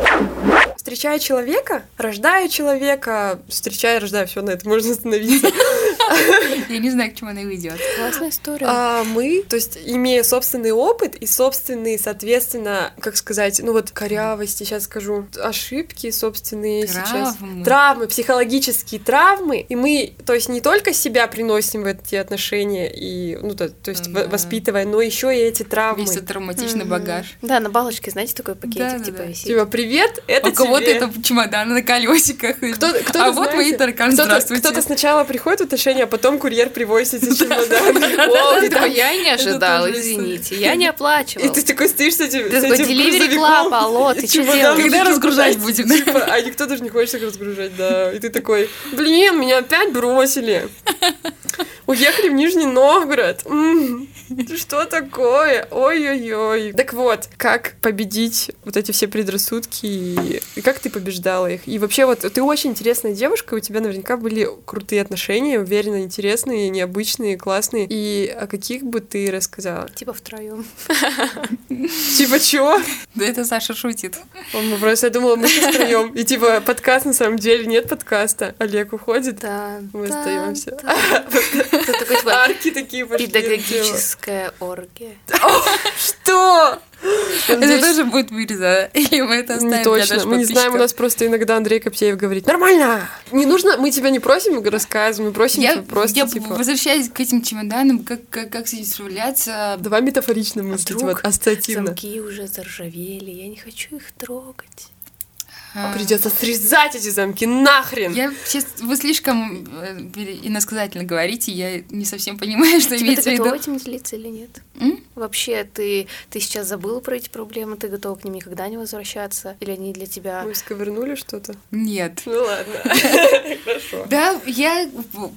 Встречая человека, рождая человека, встречая, рождая, все на это можно остановиться. Я не знаю, к чему она уйдет. Классная история. А мы, то есть, имея собственный опыт и собственные, соответственно, как сказать, ну вот корявости, сейчас скажу, ошибки собственные сейчас. Травмы. Травмы, психологические травмы. И мы, то есть, не только себя приносим в эти отношения, и, ну, то, то есть, Да. воспитывая, но еще и эти травмы. Весь этот травматичный Мгм. багаж. Да, на балочке, знаете, такой пакетик Да-да-да. типа висит. Типа, привет, это У кого-то тебе. это чемодан на колесиках. Кто, кто-то, а вот мои тараканы, кто-то, здравствуйте. кто-то сначала приходит в отношения, а потом курьер привозит эти чемоданы. И там- я не тоже извините. Я не И оплачивала. ты такой стоишь с этим, Ты такой, «Delivery Club, алло, ты чемоданом делаешь?» Когда разгружать знаешь, будем? Типа, а никто даже не хочет их разгружать, да. И ты такой, блин, меня опять бросили. Уехали в Нижний Новгород. Что такое? Ой-ой-ой. Так вот, как победить вот эти все предрассудки и, и как ты побеждала их? И вообще вот ты очень интересная девушка, у тебя наверняка были крутые отношения, уверенно, интересные, необычные, классные. И о каких бы ты рассказала? Типа втроем. Типа чего? Да это Саша шутит. Он просто, я думала, мы втроем. И типа подкаст на самом деле нет подкаста. Олег уходит. Да. Мы остаемся. Арки такие пошли. Педагогическая оргия. Что? Это тоже будет вырезано. Или мы это оставим точно. Мы не знаем, у нас просто иногда Андрей Коптеев говорит, нормально, не нужно, мы тебя не просим рассказывать, мы просим тебя просто, я типа... возвращаюсь к этим чемоданам, как, с этим справляться. Давай метафорично мыслить, вдруг вот, ассоциативно. Замки уже заржавели, я не хочу их трогать. Придется срезать эти замки нахрен. Я сейчас, вы слишком э, иносказательно говорите, я не совсем понимаю, что Тебе имеется в ты виду. готова этим делиться или нет? М? Вообще, ты, ты сейчас забыла про эти проблемы, ты готова к ним никогда не возвращаться? Или они для тебя... Мы сковырнули что-то? Нет. Ну ладно. Хорошо. Да, я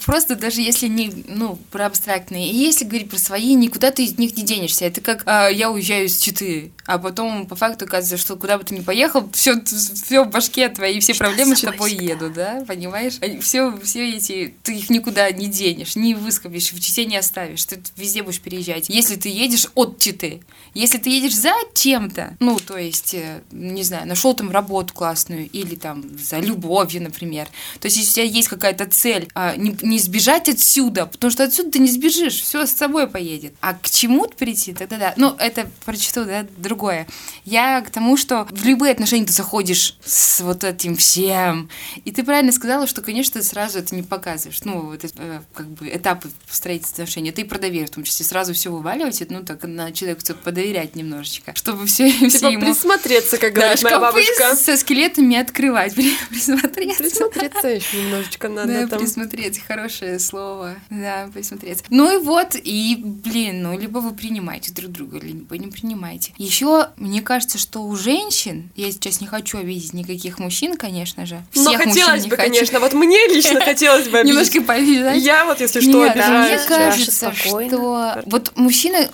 просто даже если не, ну, про абстрактные, и если говорить про свои, никуда ты из них не денешься. Это как а, я уезжаю из Читы, а потом по факту оказывается, что куда бы ты ни поехал, все, все в башке твои, все проблемы с тобой всегда. едут, да, понимаешь? Все, все эти, ты их никуда не денешь, не выскобишь, в Чите не оставишь, ты везде будешь переезжать. Если ты едешь от Читы, если ты едешь за чем-то, ну, то есть, э, не знаю, нашел там работу классную или там за любовью, например, то есть, если у тебя есть какая-то цель, а, не, не сбежать отсюда, потому что отсюда ты не сбежишь, все с собой поедет. А к чему-то прийти, тогда да. Ну, это прочту, да, другое. Я к тому, что в любые отношения ты заходишь с вот этим всем. И ты правильно сказала, что, конечно, ты сразу это не показываешь. Ну, вот это, э, как бы этапы строительства отношений. Это и про доверие, в том числе. Сразу все вываливать, ну, так на человеку подоверять немножечко, чтобы все, все Типа ему... присмотреться, как Да, говорит моя бабушка. со скелетами открывать, при- присмотреться. Присмотреться еще немножечко надо Да, там. присмотреться, хорошее слово. Да, присмотреться. Ну и вот, и, блин, ну, либо вы принимаете друг друга, либо не принимаете. Еще, мне кажется, что у женщин, я сейчас не хочу обидеть никаких мужчин, конечно же. Но Всех мужчин хотелось не бы, хочу. конечно. Вот мне лично хотелось бы обидеть. Немножко пообижать. Я вот, если что, Нет, мне обижаюсь. Даша, кажется, спокойно. что вот мужчины,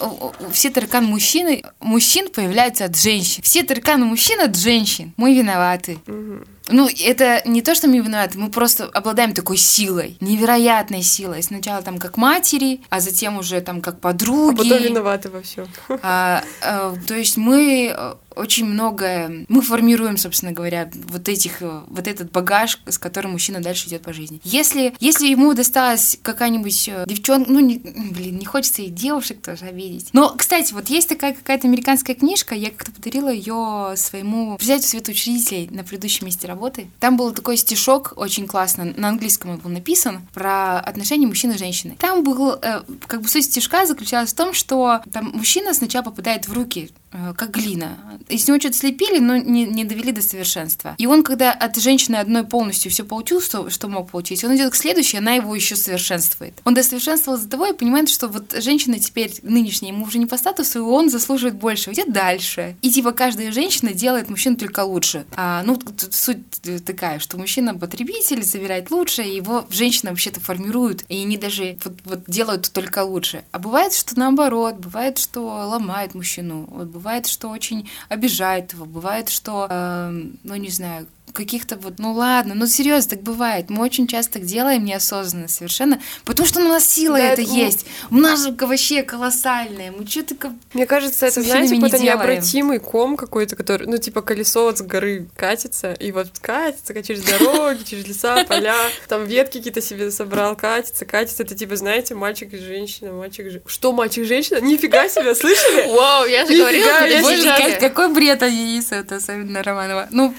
все тараканы мужчины, мужчин появляются от женщин. Все тараканы мужчин от женщин. Мы виноваты. Мгм. Ну, это не то, что мы виноваты, мы просто обладаем такой силой, невероятной силой. Сначала там как матери, а затем уже там как А подруги. потом виноваты во всем. А, а, то есть мы э, очень многое, мы формируем, собственно говоря, вот этих, э, вот этот багаж, с которым мужчина дальше идет по жизни. Если, если ему досталась какая-нибудь э, девчонка, ну, не, блин, не хочется и девушек тоже обидеть. Но, кстати, вот есть такая какая-то американская книжка, я как-то подарила ее своему председателю совета учредителей на предыдущем месте работы. Там был такой стишок, очень классно, на английском он был написан, про отношения мужчины и женщины. Там был, э, как бы суть стишка заключалась в том, что там мужчина сначала попадает в руки э, как глина. Из него что-то слепили, но не, не довели до совершенства. И он, когда от женщины одной полностью все получил, что, что мог получить, он идет к следующей, она его еще совершенствует. Он досовершенствовал за того и понимает, что вот женщина теперь нынешняя ему уже не по статусу, и он заслуживает больше, идет дальше. И типа каждая женщина делает мужчину только лучше. А, ну, суть такая, что мужчина потребитель, забирает лучше, его женщина вообще-то формируют, и они даже вот, вот делают только лучше. А бывает, что наоборот, бывает, что ломает мужчину, вот бывает, что очень обижает его, бывает, что, эм, ну не знаю, каких-то вот, ну ладно, ну серьезно, так бывает. Мы очень часто так делаем неосознанно совершенно, потому что у нас сила Да, это это- есть. У нас же вообще колоссальная. Мы что-то как... Мне кажется, это, знаете, не какой-то необратимый ком какой-то, который, ну, типа колесо вот с горы катится, и вот катится как через дороги, через леса, поля, там ветки какие-то себе собрал, катится, катится. Это типа, знаете, мальчик и женщина, мальчик и женщина. Что, мальчик и женщина? Нифига себе, слышали? Вау, я же говорила, какой бред они несут, особенно Романова. Ну,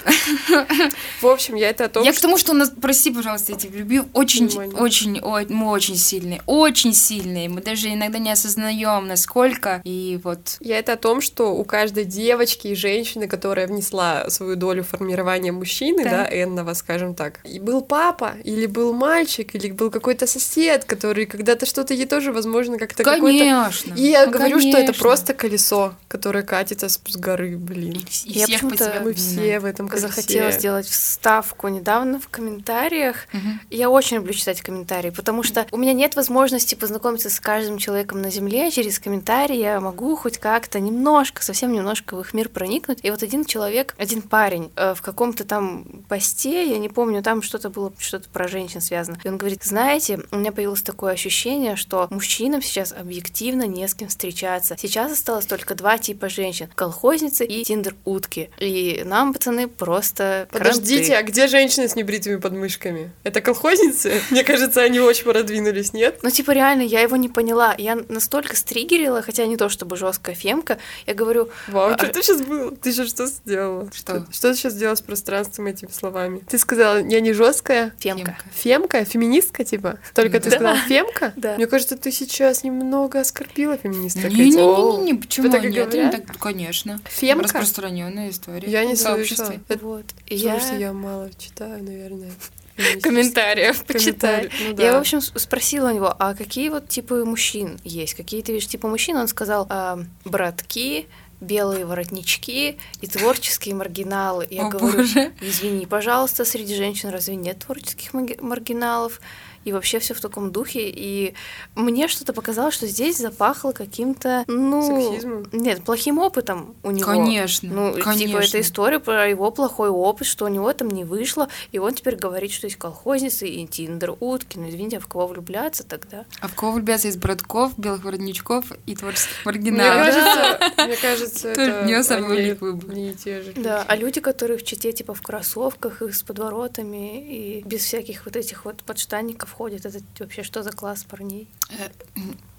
В общем, я это о том, Я что... к тому, что у нас, прости, пожалуйста, эти любви очень, Внимание. очень, о- мы очень сильные, очень сильные. Мы даже иногда не осознаем, насколько. И вот Я это о том, что у каждой девочки и женщины, которая внесла свою долю формирования мужчины, Да. да, энного, скажем так, и был папа, или был мальчик, или был какой-то сосед, который когда-то что-то ей тоже, возможно, как-то какой-то... конечно. И я Ну, говорю, что это конечно. просто колесо, которое катится с горы, блин. И Я всех по почему-то- тебе Мы все в этом колесе. Захотела сделать вставку недавно в комментариях. Мгм. Я очень люблю читать комментарии, потому что у меня нет возможности познакомиться с каждым человеком на Земле. Через комментарии я могу хоть как-то немножко, совсем немножко в их мир проникнуть. И вот один человек, один парень э, в каком-то там посте, я не помню, там что-то было, что-то про женщин связано. И он говорит, знаете, у меня появилось такое ощущение, что мужчинам сейчас объективно не с кем встречаться. Сейчас осталось только два типа женщин. Колхозницы и тиндер-утки. И нам, пацаны, просто Подождите, а где женщины с небритыми подмышками? Это колхозницы? Мне кажется, они очень продвинулись, нет? Ну, типа, реально, я его не поняла. Я настолько стригерила, хотя не то чтобы жесткая фемка. Я говорю, Вау, А- что ты сейчас было? Ты сейчас что сделала? Что? Что ты сейчас сделала с пространством этими словами? Ты сказала, я не жесткая, фемка. фемка, феминистка, типа? Только ты сказала фемка? Да. Мне кажется, ты сейчас немного оскорбила феминисток. Не-не-не, почему и нет? конечно. Фемка? Распространенная история. Я не слышала. Вот. И потому я... что я мало читаю, наверное. комментариев почитай. Ну да. Я, в общем, спросила у него, а какие вот типы мужчин есть? Какие ты видишь типы мужчин? Он сказал, «А, братки, белые воротнички и творческие маргиналы. Я О, говорю, боже. извини, пожалуйста, среди женщин разве нет творческих маргиналов? И вообще все в таком духе. И мне что-то показалось, что здесь запахло каким-то, ну... Сексизмом? Нет, плохим опытом у него. Конечно, Ну, типа, конечно. это история про его плохой опыт, что у него там не вышло, и он теперь говорит, что есть колхозницы и тиндер, утки. Ну, извините, а в кого влюбляться тогда? А в кого влюбляться из братков, белых воротничков и творческих Мне маргиналов? кажется, мне кажется, это не самый выбор. не те же. Да, а люди, которые в чите, типа, в кроссовках и с подворотами, и без всяких вот этих вот подштанников ходят, это вообще что за класс парней?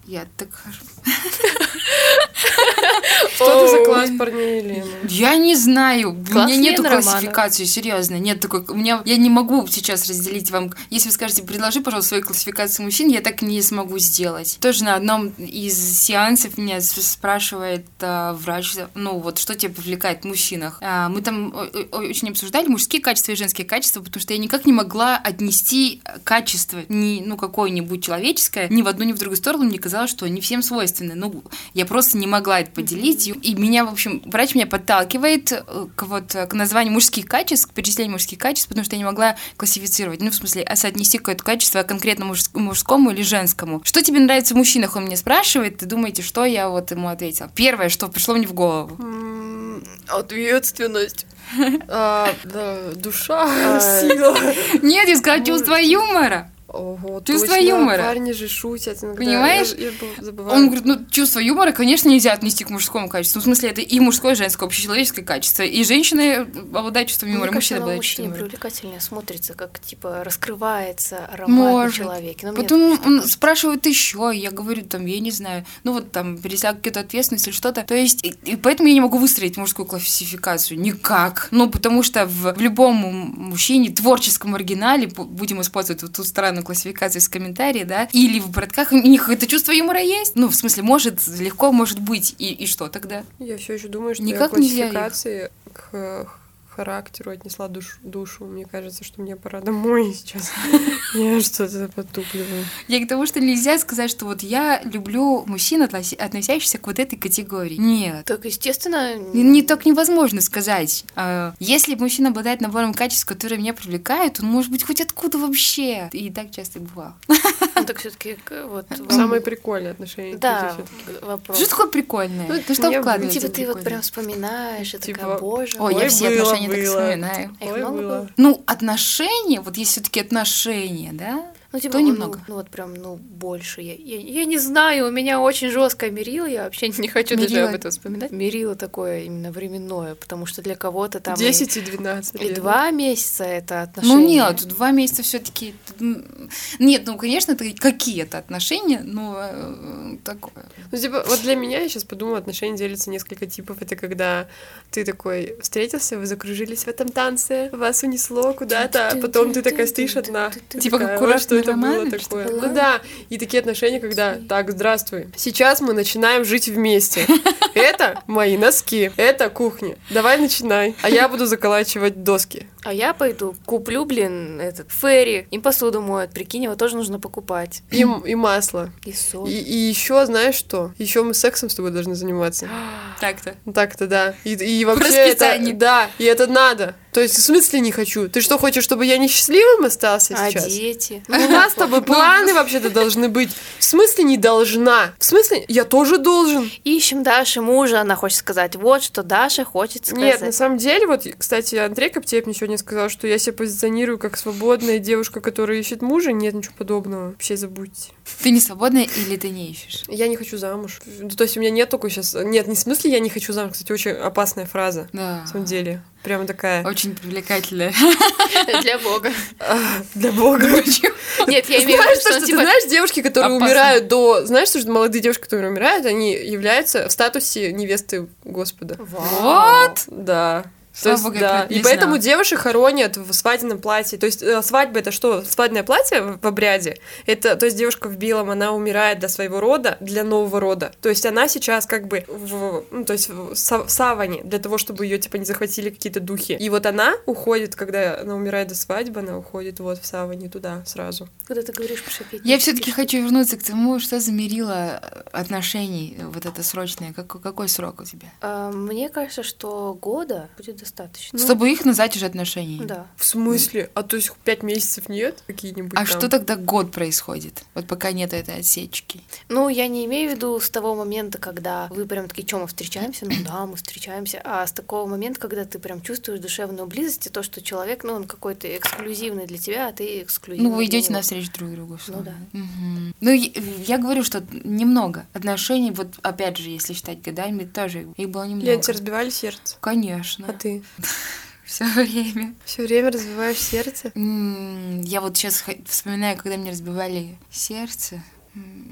Я так хожу. Что это за класс парней, Елена? Я не знаю. У меня нету классификации, серьезно. Нет такой. У меня я не могу сейчас разделить вам. Если вы скажете, предложи, пожалуйста, свою классификацию мужчин, я так не смогу сделать. Тоже на одном из сеансов меня спрашивает а, врач, ну вот что тебя привлекает в мужчинах. А, мы там очень обсуждали мужские качества и женские качества, потому что я никак не могла отнести качество ни ну какое-нибудь человеческое ни в одну ни в другую сторону. Мне казалось, что они всем свойственны. Ну я просто не могла это поделить. И- меня, в общем, врач меня подталкивает э, к вот э, к названию мужских качеств, к перечислению мужских качеств, потому что я не могла классифицировать. Ну, в смысле, а соотнести какое-то качество конкретно мужс- мужскому или женскому. Что тебе нравится в мужчинах? Он меня спрашивает, и думаете, что я вот ему ответила. Первое, что пришло мне в голову. Ответственность. А, душа, А, сила. Нет, я сказала чувство юмора. Ого, Чувство точно, юмора. Парни же шутят иногда. Понимаешь? Я, я забываю. Он говорит, ну, чувство юмора, конечно, нельзя отнести к мужскому качеству. В смысле, это и мужское, и женское, общечеловеческое качество. И женщины обладают чувством юмора, кажется, мужчины обладают чувством юмора. привлекательнее смотрится, как, типа, раскрывается аромат Может. на человеке. Но Потом он кажется. спрашивает еще, я говорю, там, я не знаю, ну вот там, пересяг какую-то ответственность или что-то. То есть, и, и поэтому я не могу выстроить мужскую классификацию никак. Ну, потому что в, в любом мужчине, творческом оригинале, бу- будем использовать вот ту странную классификацию из комментариев, да, или в братках, у них это чувство юмора есть. Ну, в смысле, может, легко может быть. И, и что тогда? Я все еще думаю, что Никак я классификации к характеру отнесла душ- душу. Мне кажется, что мне пора домой сейчас. Я что-то потупливаю. Я к тому, что нельзя сказать, что вот я люблю мужчин, относящихся к вот этой категории. Нет. Так, естественно... Не, не так невозможно сказать. А, Если мужчина обладает набором качеств, которые меня привлекают, он может быть хоть откуда вообще. И так часто и бывало. Ну, так все таки вот... Самые прикольные отношения. Да, вопрос. Что такое прикольное? Ну, Ты что вкладываешь? Типа ты вот прикольное? прям вспоминаешь, Типа, такая, боже Ой, Ой, я все было, отношения так вспоминаю. Их Ой, много было. было? Ну, отношения, вот есть все-таки отношения, да? Ну, типа, То ну, немного. Ну, вот прям, ну, больше. Я, я, я не знаю, у меня очень жесткое мерило, я вообще не хочу даже Мерило. об этом вспоминать. Мерило такое именно временное, потому что для кого-то там... и- 10 и 12 И лет. два месяца это отношения. Ну нет, два месяца все-таки. Нет, ну конечно, это какие-то отношения, но э, такое. Ну, типа, вот для меня, я сейчас подумала, отношения делятся несколько типов. Это когда ты такой встретился, вы закружились в этом танце, вас унесло куда-то, а потом ты такая стоишь одна. Типа как «Ой, курортный что это было такое? Ну да, и такие отношения, когда, так, здравствуй, сейчас мы начинаем жить вместе. Это мои носки, это кухня. Давай начинай. А я буду заколачивать доски. А я пойду куплю, блин, этот ферри. Им посуду моют, прикинь, его тоже нужно покупать. И, м- и масло. И соль. И, и еще, знаешь что? Еще мы сексом с тобой должны заниматься. Так-то. Ну, Так-то да. И, и вообще это, да, и это надо. То есть в смысле не хочу? Ты что хочешь, чтобы я несчастливым остался А сейчас? дети? Ну, у нас с тобой планы вообще-то должны быть. В смысле не должна? В смысле я тоже должен? Ищем Даше мужа, она хочет сказать. Вот что Даша хочет сказать. Нет, на самом деле, вот, кстати, Андрей Коптеев мне сегодня сказал, что я себя позиционирую как свободная девушка, которая ищет мужа. Нет, ничего подобного. Вообще забудьте. Ты не свободная или ты не ищешь? Я не хочу замуж. То есть у меня нет такой сейчас... Нет, не в смысле я не хочу замуж. Кстати, очень опасная фраза. Да. На самом деле. Прямо такая... Очень привлекательная. Для Бога. Для бога. Нет, я имею в виду, что, что ты типа... знаешь, девушки, которые опасно. умирают до... Знаешь, что молодые девушки, которые умирают, они являются в статусе невесты Господа. Вот! Да. То Слава есть, богу, да. И поэтому знала. девушек хоронят в свадебном платье. То есть э, свадьба это что? Свадебное платье в в обряде. Это, то есть девушка в белом, она умирает для своего рода, для нового рода. То есть она сейчас как бы в, ну, то есть в са- в саване для того, чтобы ее типа не захватили какие-то духи. И вот она уходит, когда она умирает до свадьбы, она уходит вот в саване туда сразу. Когда ты говоришь про шапетник. Я все-таки хочу вернуться к тому, что замерило отношений, вот это срочное. Как- какой срок у тебя? А, Мне кажется, что года будет достаточно. Чтобы их назвать уже отношениями. Да. В смысле? А то есть пять месяцев нет какие-нибудь? А там? что тогда год происходит? Вот пока нет этой отсечки. Ну, я не имею в виду с того момента, когда вы прям такие, что мы встречаемся? Ну да, мы встречаемся. А с такого момента, когда ты прям чувствуешь душевную близость и то, что человек, ну, он какой-то эксклюзивный для тебя, а ты эксклюзивный Ну, вы идете него. навстречу друг другу. условно. да. Мгм. Ну, я, я говорю, что немного отношений, вот опять же, если считать годами, тоже их было немного. Лен, тебе разбивали сердце? Конечно. А ты? Все время. Все время разбиваешь сердце? Я вот сейчас вспоминаю, когда мне разбивали сердце,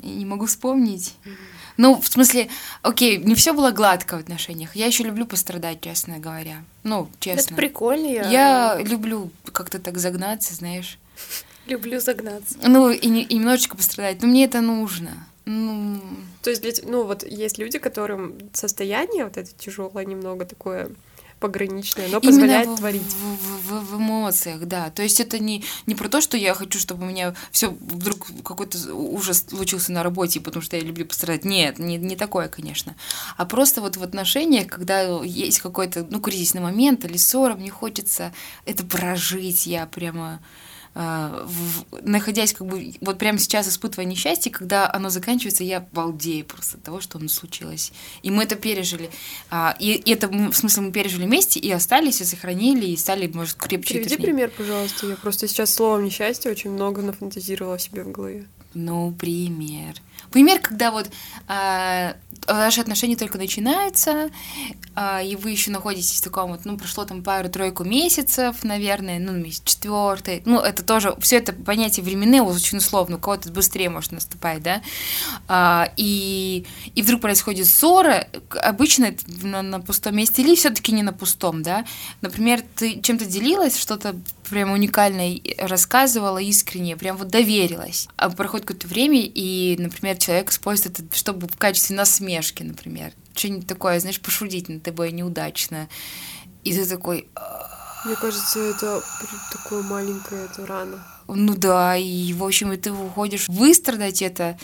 и не могу вспомнить. Ну, в смысле, окей, не все было гладко в отношениях. Я еще люблю пострадать, честно говоря. Ну, Это честно. прикольно, я, Я люблю как-то так загнаться, знаешь. люблю загнаться. Ну, и, не- и немножечко пострадать. Но мне это нужно. Ну, То есть, ну вот есть люди, которым состояние вот это тяжелое немного такое пограничное, но позволяет именно в, творить. В, в- в- в эмоциях, да. То есть это не, не про то, что я хочу, чтобы у меня все вдруг какой-то ужас случился на работе, потому что я люблю пострадать. Нет, не, не такое, конечно. А просто вот в отношениях, когда есть какой-то, ну, кризисный момент или ссора, мне хочется это прожить. Я прямо в- находясь как бы вот прямо сейчас испытывая несчастье, когда оно заканчивается, я балдею просто от того, что оно случилось. И мы это пережили. А, И, и это, в смысле, мы пережили вместе и остались, и сохранили, и стали, может, крепче. Приведи пример, пожалуйста. Я просто сейчас словом несчастье очень много нафантазировала себе в голове. Ну, пример. Пример, когда вот а, ваши отношения только начинаются, а, и вы еще находитесь в таком вот, ну, прошло там пару-тройку месяцев, наверное, ну, месяц четвертый. Ну, это тоже, все это понятие временные очень условно, у кого-то быстрее может наступать, да. А, и, и вдруг происходит ссора, обычно это на, на пустом месте или все-таки не на пустом, да. Например, ты чем-то делилась, что-то прям уникальное рассказывала искренне, прям вот доверилась. А проходит какое-то время, и, например, человек использует это, чтобы в качестве насмешки, например. Что-нибудь такое, знаешь, пошутить над тобой неудачно. И ты такой, Мне кажется, это такое маленькое, это рано. ну да, и, в общем, и ты уходишь выстрадать это.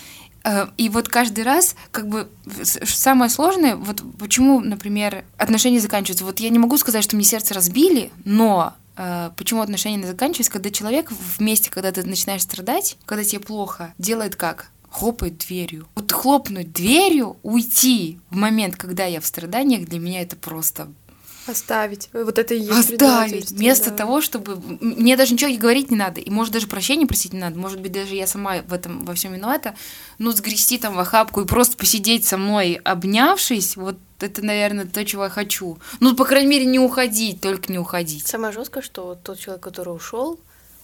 Э, И вот каждый раз, как бы, самое сложное, вот почему, например, отношения заканчиваются. Вот я не могу сказать, что мне сердце разбили, но э, почему отношения заканчиваются, когда человек вместе, когда ты начинаешь страдать, когда тебе плохо, делает как? Хлопает дверью. Вот хлопнуть дверью, уйти в момент, когда я в страданиях, для меня это просто Оставить. Вот это и есть оставить вместо да. того, чтобы мне даже ничего говорить не надо, и может даже прощения просить не надо, может быть даже я сама в этом во всем виновата, ну сгрести там в охапку и просто посидеть со мной, обнявшись, вот это, наверное, то, чего я хочу. Ну, по крайней мере, не уходить, только не уходить. Самое жесткое, что тот человек, который ушел,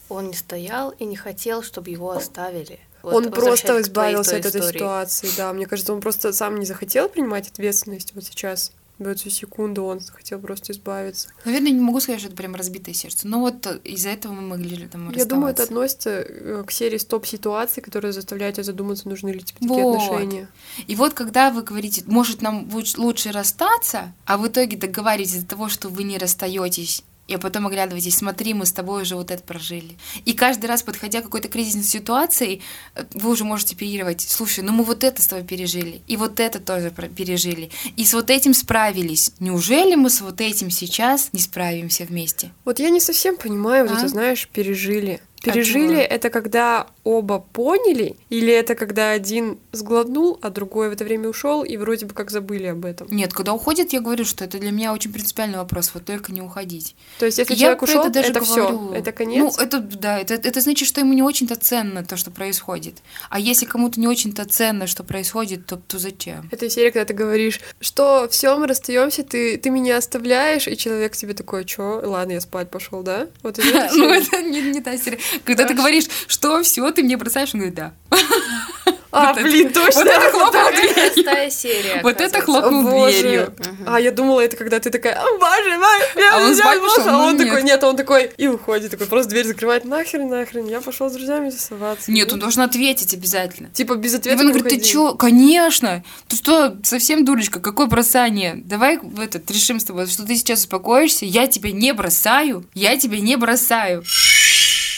он не стоял и не хотел, чтобы его оставили. Вот он просто избавился от этой истории. ситуации, да. Мне кажется, он просто сам не захотел принимать ответственность вот сейчас. В эту секунду он хотел просто избавиться. Наверное, не могу сказать, что это прям разбитое сердце. Но вот из-за этого мы могли там Я думаю, это расставаться. относится э, к серии стоп-ситуаций, которые заставляют тебя задуматься, нужны ли тебе такие Вот. отношения. И вот когда вы говорите, может, нам луч- лучше расстаться, а в итоге договариваетесь из-за того, что вы не расстаетесь, и потом оглядываетесь, смотри, мы с тобой уже вот это прожили. И каждый раз, подходя к какой-то кризисной ситуации, вы уже можете перировать. Слушай, ну мы вот это с тобой пережили, и вот это тоже пережили, и с вот этим справились. Неужели мы с вот этим сейчас не справимся вместе? Вот я не совсем понимаю, вот А? это, знаешь, пережили. А Пережили чего? это когда оба поняли, или это когда один сглотнул, а другой в это время ушел, и вроде бы как забыли об этом. Нет, когда уходит, я говорю, что это для меня очень принципиальный вопрос, вот только не уходить. То есть, если Я человек ушел, это даже это все, это конец. Ну, это да, это, это значит, что ему не очень-то ценно то, что происходит. А если кому-то не очень-то ценно, что происходит, то, то зачем? Это серия, когда ты говоришь, что все, мы расстаемся, ты, ты меня оставляешь, и человек тебе такой, чё, ладно, я спать пошел, да? Вот Ну, это не та серия. Когда ты говоришь, что все, ты мне бросаешь, он говорит, да. А, вот это- блин, точно. вот это Такая дверью. серия. Вот это хлопнул дверью. А я думала, это когда ты такая, боже мой, я А он босса». пошел? а он Ну, такой, нет. он такой, и уходит, такой, просто дверь закрывает, нахрен, нахрен, я пошел с друзьями тусоваться. Нет, он должен ответить обязательно. Типа без И ответа он не говорит, ты чё? Конечно. Ты что, совсем дурочка? Какое бросание? Давай в этот, решим с тобой, что ты сейчас успокоишься. Я тебя не бросаю. Я тебя не бросаю.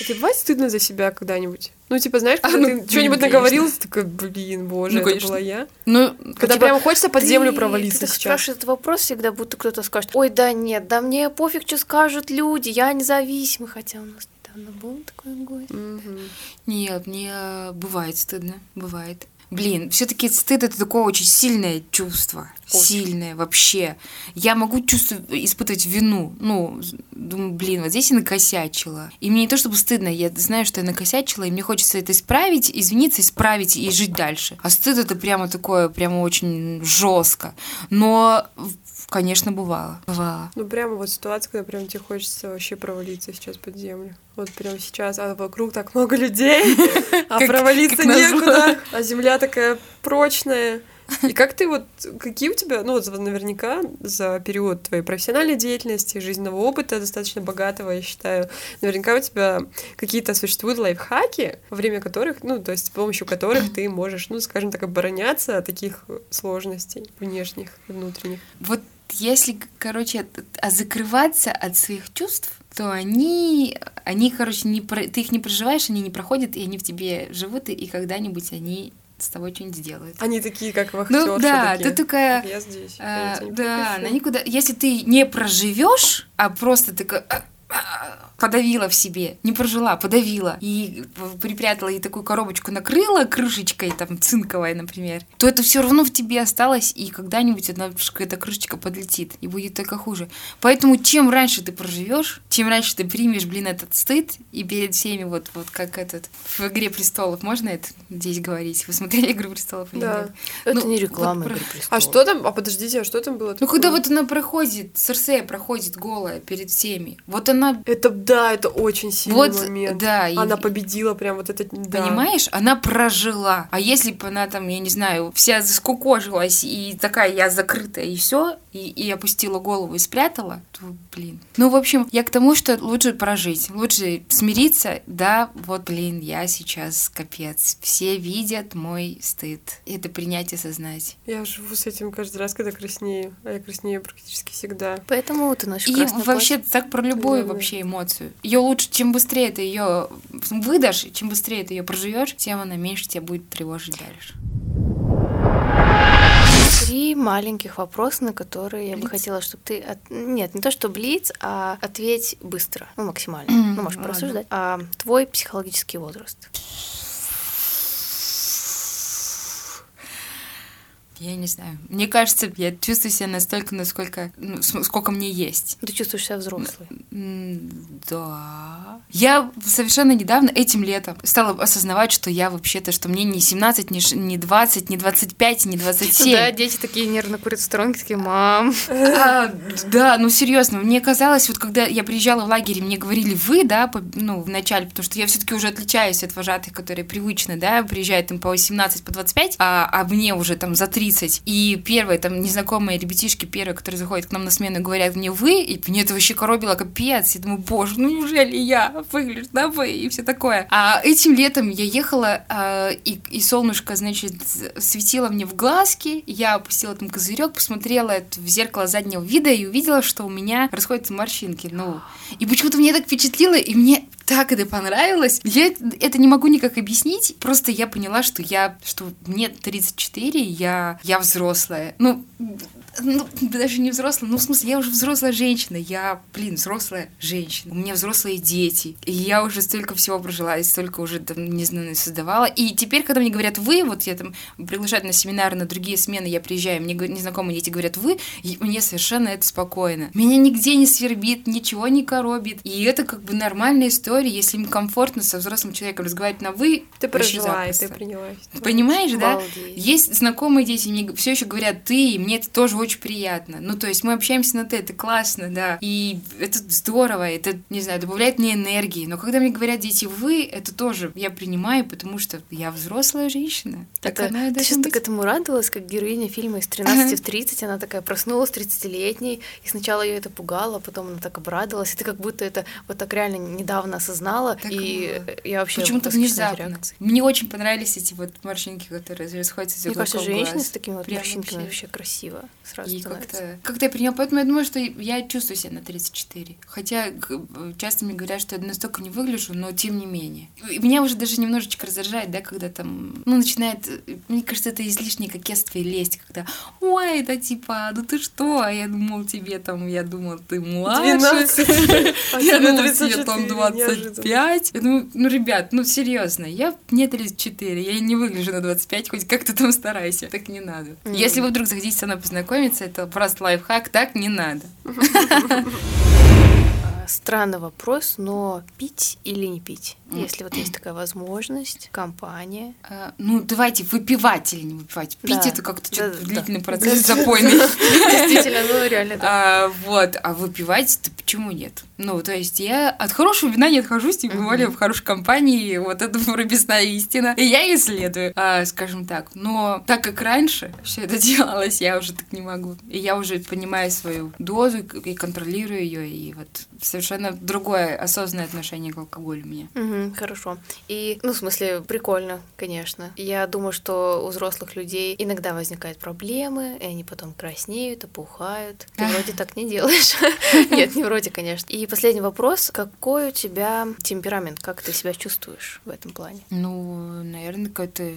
А тебе бывает стыдно за себя когда-нибудь? Ну, типа, знаешь, когда А, ну, ты что-нибудь наговорил, ты такой, блин, боже, Ну, это конечно. была я. Ну, Когда типа, прямо хочется под Ты- землю провалиться ты так сейчас. спрашиваешь этот вопрос всегда, будто кто-то скажет, ой, да нет, да мне пофиг, что скажут люди, я независимый, хотя у нас недавно был такой гость. Мгм. Нет, мне бывает стыдно, бывает. Блин, все-таки стыд это такое очень сильное чувство. Сильное вообще. Я могу чувствовать, испытывать вину. Ну, думаю, блин, вот здесь я накосячила. И мне не то чтобы стыдно, я знаю, что я накосячила, и мне хочется это исправить, извиниться, исправить и жить дальше. А стыд это прямо такое, прямо очень жестко. Но, конечно, бывало. Бывало. Ну, прямо вот ситуация, когда прям тебе хочется вообще провалиться сейчас под землю. Вот прямо сейчас, а вокруг так много людей, а провалиться некуда, а земля такая прочная. И как ты вот, какие у тебя, ну, вот наверняка за период твоей профессиональной деятельности, жизненного опыта достаточно богатого, я считаю, наверняка у тебя какие-то существуют лайфхаки, во время которых, ну, то есть с помощью которых ты можешь, ну, скажем так, обороняться от таких сложностей внешних и внутренних. Вот если, короче, а закрываться от своих чувств, то они, они, короче, не про- ты их не проживаешь, они не проходят, и они в тебе живут, и, и когда-нибудь они с тобой что-нибудь сделают. Они такие, как вахтерши Ну да, такие. ты такая, Я здесь. а, я да, она никуда. Если ты не проживешь, а просто такая а, подавила в себе, не прожила, подавила и припрятала и такую коробочку накрыла крышечкой там цинковой, например, то это все равно в тебе осталось, и когда-нибудь одна эта крышечка подлетит, и будет только хуже. Поэтому чем раньше ты проживешь, чем раньше ты примешь, блин, этот стыд, и перед всеми вот, вот как этот в «Игре престолов», можно это здесь говорить? Вы смотрели «Игру престолов» или Да. нет? Это Ну, не вот реклама про- «Игры А престолов». что там? А подождите, а что там было? Ну, такое? когда вот она проходит, Серсея проходит голая перед всеми, вот она, Это, да, это очень сильный вот, момент. да, и- Она победила прям вот это... да. понимаешь, она прожила. А если бы она там, я не знаю, вся заскукожилась и такая, я закрытая, и все, и, и опустила голову и спрятала, то, блин. Ну, в общем, я к тому, что лучше прожить, лучше смириться, да, вот, блин, я сейчас капец. Все видят мой стыд. Это принять и осознать. Я живу с этим каждый раз, когда краснею. А я краснею практически всегда. Поэтому ты носишь И красное вообще платье. так про любую да. вообще эмоцию. Ее лучше, чем быстрее ты ее выдашь, чем быстрее ты ее проживешь, тем она меньше тебя будет тревожить дальше. Три маленьких вопроса, на которые я бы Блиц? хотела, чтобы ты... от- Нет, не то, что блиц, а ответь быстро, ну, максимально. Ну, можешь ладно. порассуждать. А, твой психологический возраст. Я не знаю. Мне кажется, я чувствую себя настолько, насколько, ну, сколько мне есть. Ты чувствуешь себя взрослой? Да. Я совершенно недавно, этим летом, стала осознавать, что я вообще-то, что мне не 17, не 20, не 25, не 27. Да, дети такие нервно курят сторонки, такие, мам. А, да, ну серьезно, мне казалось, вот когда я приезжала в лагерь, мне говорили вы, да, ну, в начале, потому что я все-таки уже отличаюсь от вожатых, которые привычно, да, приезжают там по 18, по 25, а, а мне уже там за 30. И первые там незнакомые ребятишки, первые, которые заходят к нам на смену, говорят мне вы, и мне это вообще коробило капец. Я думаю, боже, ну неужели я выгляжу на вы и все такое. А этим летом я ехала, а, и, и солнышко, значит, светило мне в глазки, я опустила там козырек, посмотрела в зеркало заднего вида и увидела, что у меня расходятся морщинки. Ну, и почему-то мне так впечатлило, и мне так это понравилось. Я это не могу никак объяснить. Просто я поняла, что я, что мне 34, я, я взрослая. Ну, ну, даже не взрослая, ну, в смысле, я уже взрослая женщина, я, блин, взрослая женщина, у меня взрослые дети, и я уже столько всего прожила, и столько уже, там, не знаю, создавала, и теперь, когда мне говорят «вы», вот я там приглашают на семинары, на другие смены, я приезжаю, мне незнакомые дети говорят «вы», и мне совершенно это спокойно. Меня нигде не свербит, ничего не коробит, и это как бы нормальная история, если им комфортно со взрослым человеком разговаривать на вы, ты прожила, ты приняла. Понимаешь, да? Есть знакомые дети, мне все еще говорят ты, и мне это тоже очень приятно. Ну, то есть мы общаемся на ты, это классно, да. И это здорово, это, не знаю, добавляет мне энергии. Но когда мне говорят дети вы, это тоже я принимаю, потому что я взрослая женщина. Так это, она ты сейчас быть. так этому радовалась, как героиня фильма из 13 в 30, она такая проснулась 30-летней, и сначала ее это пугало, потом она так обрадовалась, и ты как будто это вот так реально недавно осознала, так и было. я вообще Почему-то внезапно. Мне очень понравились эти вот морщинки, которые расходятся из Мне кажется, женщины с такими вот морщинками вообще красиво сразу и как-то, как-то я приняла, поэтому я думаю, что я чувствую себя на 34. Хотя часто мне говорят, что я настолько не выгляжу, но тем не менее. И меня уже даже немножечко раздражает, да, когда там, ну, начинает, мне кажется, это излишнее кокетство и лесть, когда, ой, это типа, ну ты что? А я думал тебе там, я думал, ты младше. 12. Я думал, тебе там 20 25. Я думаю, ну, ребят, ну, серьезно, я мне 34, я не выгляжу на 25, хоть как-то там старайся. Так не надо. Если вы вдруг захотите со мной познакомиться, это просто лайфхак, так не надо. странный вопрос, но пить или не пить? Если вот есть такая возможность, компания. А, ну, давайте выпивать или не выпивать. Пить да. это как-то да, что-то да, длительный да. процесс запойный. Действительно, ну реально, да. А, вот, а выпивать, то почему нет? Ну, то есть я от хорошего вина не отхожусь, тем более в хорошей компании, вот это прописная истина. И я исследую, а, скажем так. Но так как раньше все это делалось, я уже так не могу. И я уже понимаю свою дозу и контролирую ее, и вот совершенно другое осознанное отношение к алкоголю у меня. Угу, хорошо. И, ну, в смысле, прикольно, конечно. Я думаю, что у взрослых людей иногда возникают проблемы, и они потом краснеют, опухают. Ты вроде так не делаешь. Нет, не вроде, конечно. И последний вопрос. Какой у тебя темперамент? Как ты себя чувствуешь в этом плане? Ну, наверное, какой-то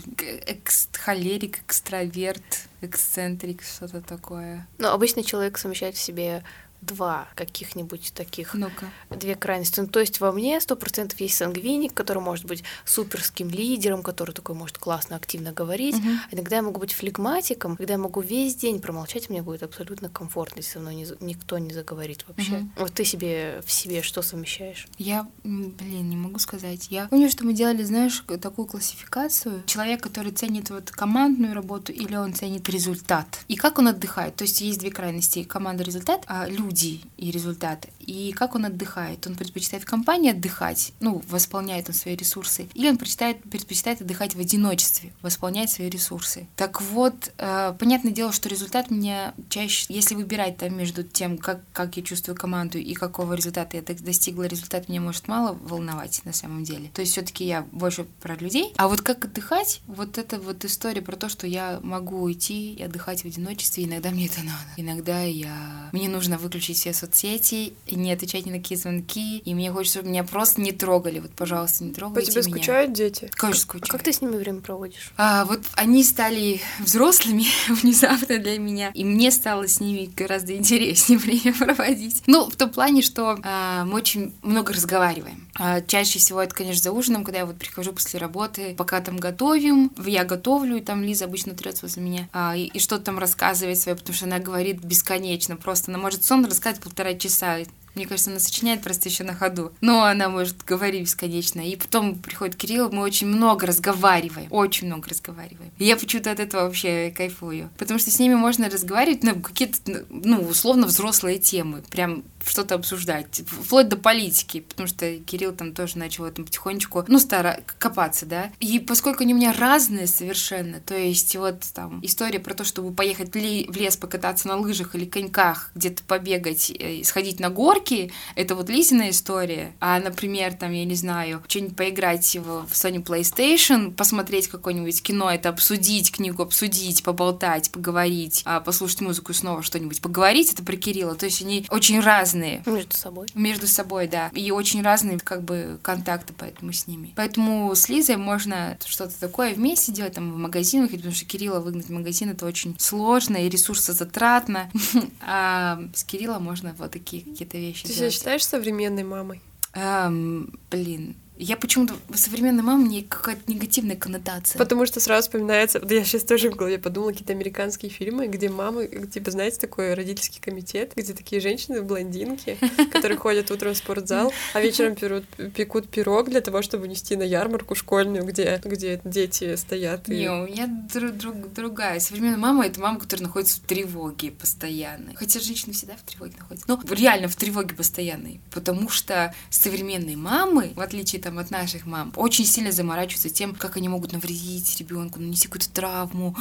холерик, экстраверт, эксцентрик, что-то такое. Ну, обычно человек совмещает в себе два каких-нибудь таких, ну две крайности. Ну, то есть во мне сто процентов есть сангвиник, который может быть суперским лидером, который такой может классно, активно говорить. Угу. А иногда я могу быть флегматиком, когда я могу весь день промолчать, мне будет абсолютно комфортно, если со мной не, никто не заговорит вообще. Угу. Вот ты себе в себе что совмещаешь? Я, блин, не могу сказать. Я помню, что мы делали, знаешь, такую классификацию. Человек, который ценит вот командную работу или он ценит результат. И как он отдыхает. То есть есть две крайности. Команда результат, а люди люди и результаты. И как он отдыхает? Он предпочитает в компании отдыхать, ну, восполняет он свои ресурсы, или он предпочитает, предпочитает отдыхать в одиночестве, восполнять свои ресурсы. Так вот, э, понятное дело, что результат меня чаще, если выбирать там между тем, как, как я чувствую команду и какого результата я достигла, результат меня может мало волновать на самом деле. То есть все-таки я больше про людей. А вот как отдыхать, вот это вот история про то, что я могу уйти и отдыхать в одиночестве, иногда мне это надо. Иногда я... Мне нужно выключить выключить все соцсети, и не отвечать ни на какие звонки, и мне хочется, чтобы меня просто не трогали. Вот, пожалуйста, не По трогайте тебе меня. скучают дети? Конечно, А скучаю. как ты с ними время проводишь? А, вот они стали взрослыми внезапно для меня, и мне стало с ними гораздо интереснее время проводить. Ну, в том плане, что а, мы очень много разговариваем. А, чаще всего это, конечно, за ужином, когда я вот прихожу после работы, пока там готовим, я готовлю, и там Лиза обычно трется возле меня, а, и, и что-то там рассказывает свое, потому что она говорит бесконечно, просто она может сон рассказать полтора часа, мне кажется, она сочиняет просто еще на ходу. Но она может говорить бесконечно. И потом приходит Кирилл, мы очень много разговариваем. Очень много разговариваем. И я почему-то от этого вообще кайфую. Потому что с ними можно разговаривать на какие-то, ну, условно взрослые темы. Прям что-то обсуждать. Вплоть до политики. Потому что Кирилл там тоже начал этом потихонечку, ну, стара копаться, да. И поскольку они у меня разные совершенно, то есть вот там история про то, чтобы поехать в лес покататься на лыжах или коньках, где-то побегать, э, сходить на горки, это вот Лизина история. А, например, там, я не знаю, что-нибудь поиграть в, в Sony PlayStation, посмотреть какое-нибудь кино, это обсудить книгу, обсудить, поболтать, поговорить, а, послушать музыку и снова что-нибудь поговорить, это про Кирилла. То есть они очень разные. Между собой. Между собой, да. И очень разные, как бы, контакты поэтому с ними. Поэтому с Лизой можно что-то такое вместе делать, там, в магазин выходить, потому что Кирилла выгнать в магазин это очень сложно и ресурсозатратно. А с Кирилла можно вот такие какие-то вещи Ты себя делать. считаешь современной мамой? Эм, блин, я почему-то современная мама мне какая-то негативная коннотация. Потому что сразу вспоминается, да я сейчас тоже в голове подумала, какие-то американские фильмы, где мамы, типа, знаете, такой родительский комитет, где такие женщины, блондинки, которые ходят утром в спортзал, а вечером перут- пекут пирог для того, чтобы нести на ярмарку школьную, где, где дети стоят. И... Не, у меня дру- друг- другая. Современная мама — это мама, которая находится в тревоге постоянно. Хотя женщины всегда в тревоге находятся. Но реально в тревоге постоянной. Потому что современные мамы, в отличие там от наших мам, очень сильно заморачиваются тем, как они могут навредить ребенку, нанести какую-то травму.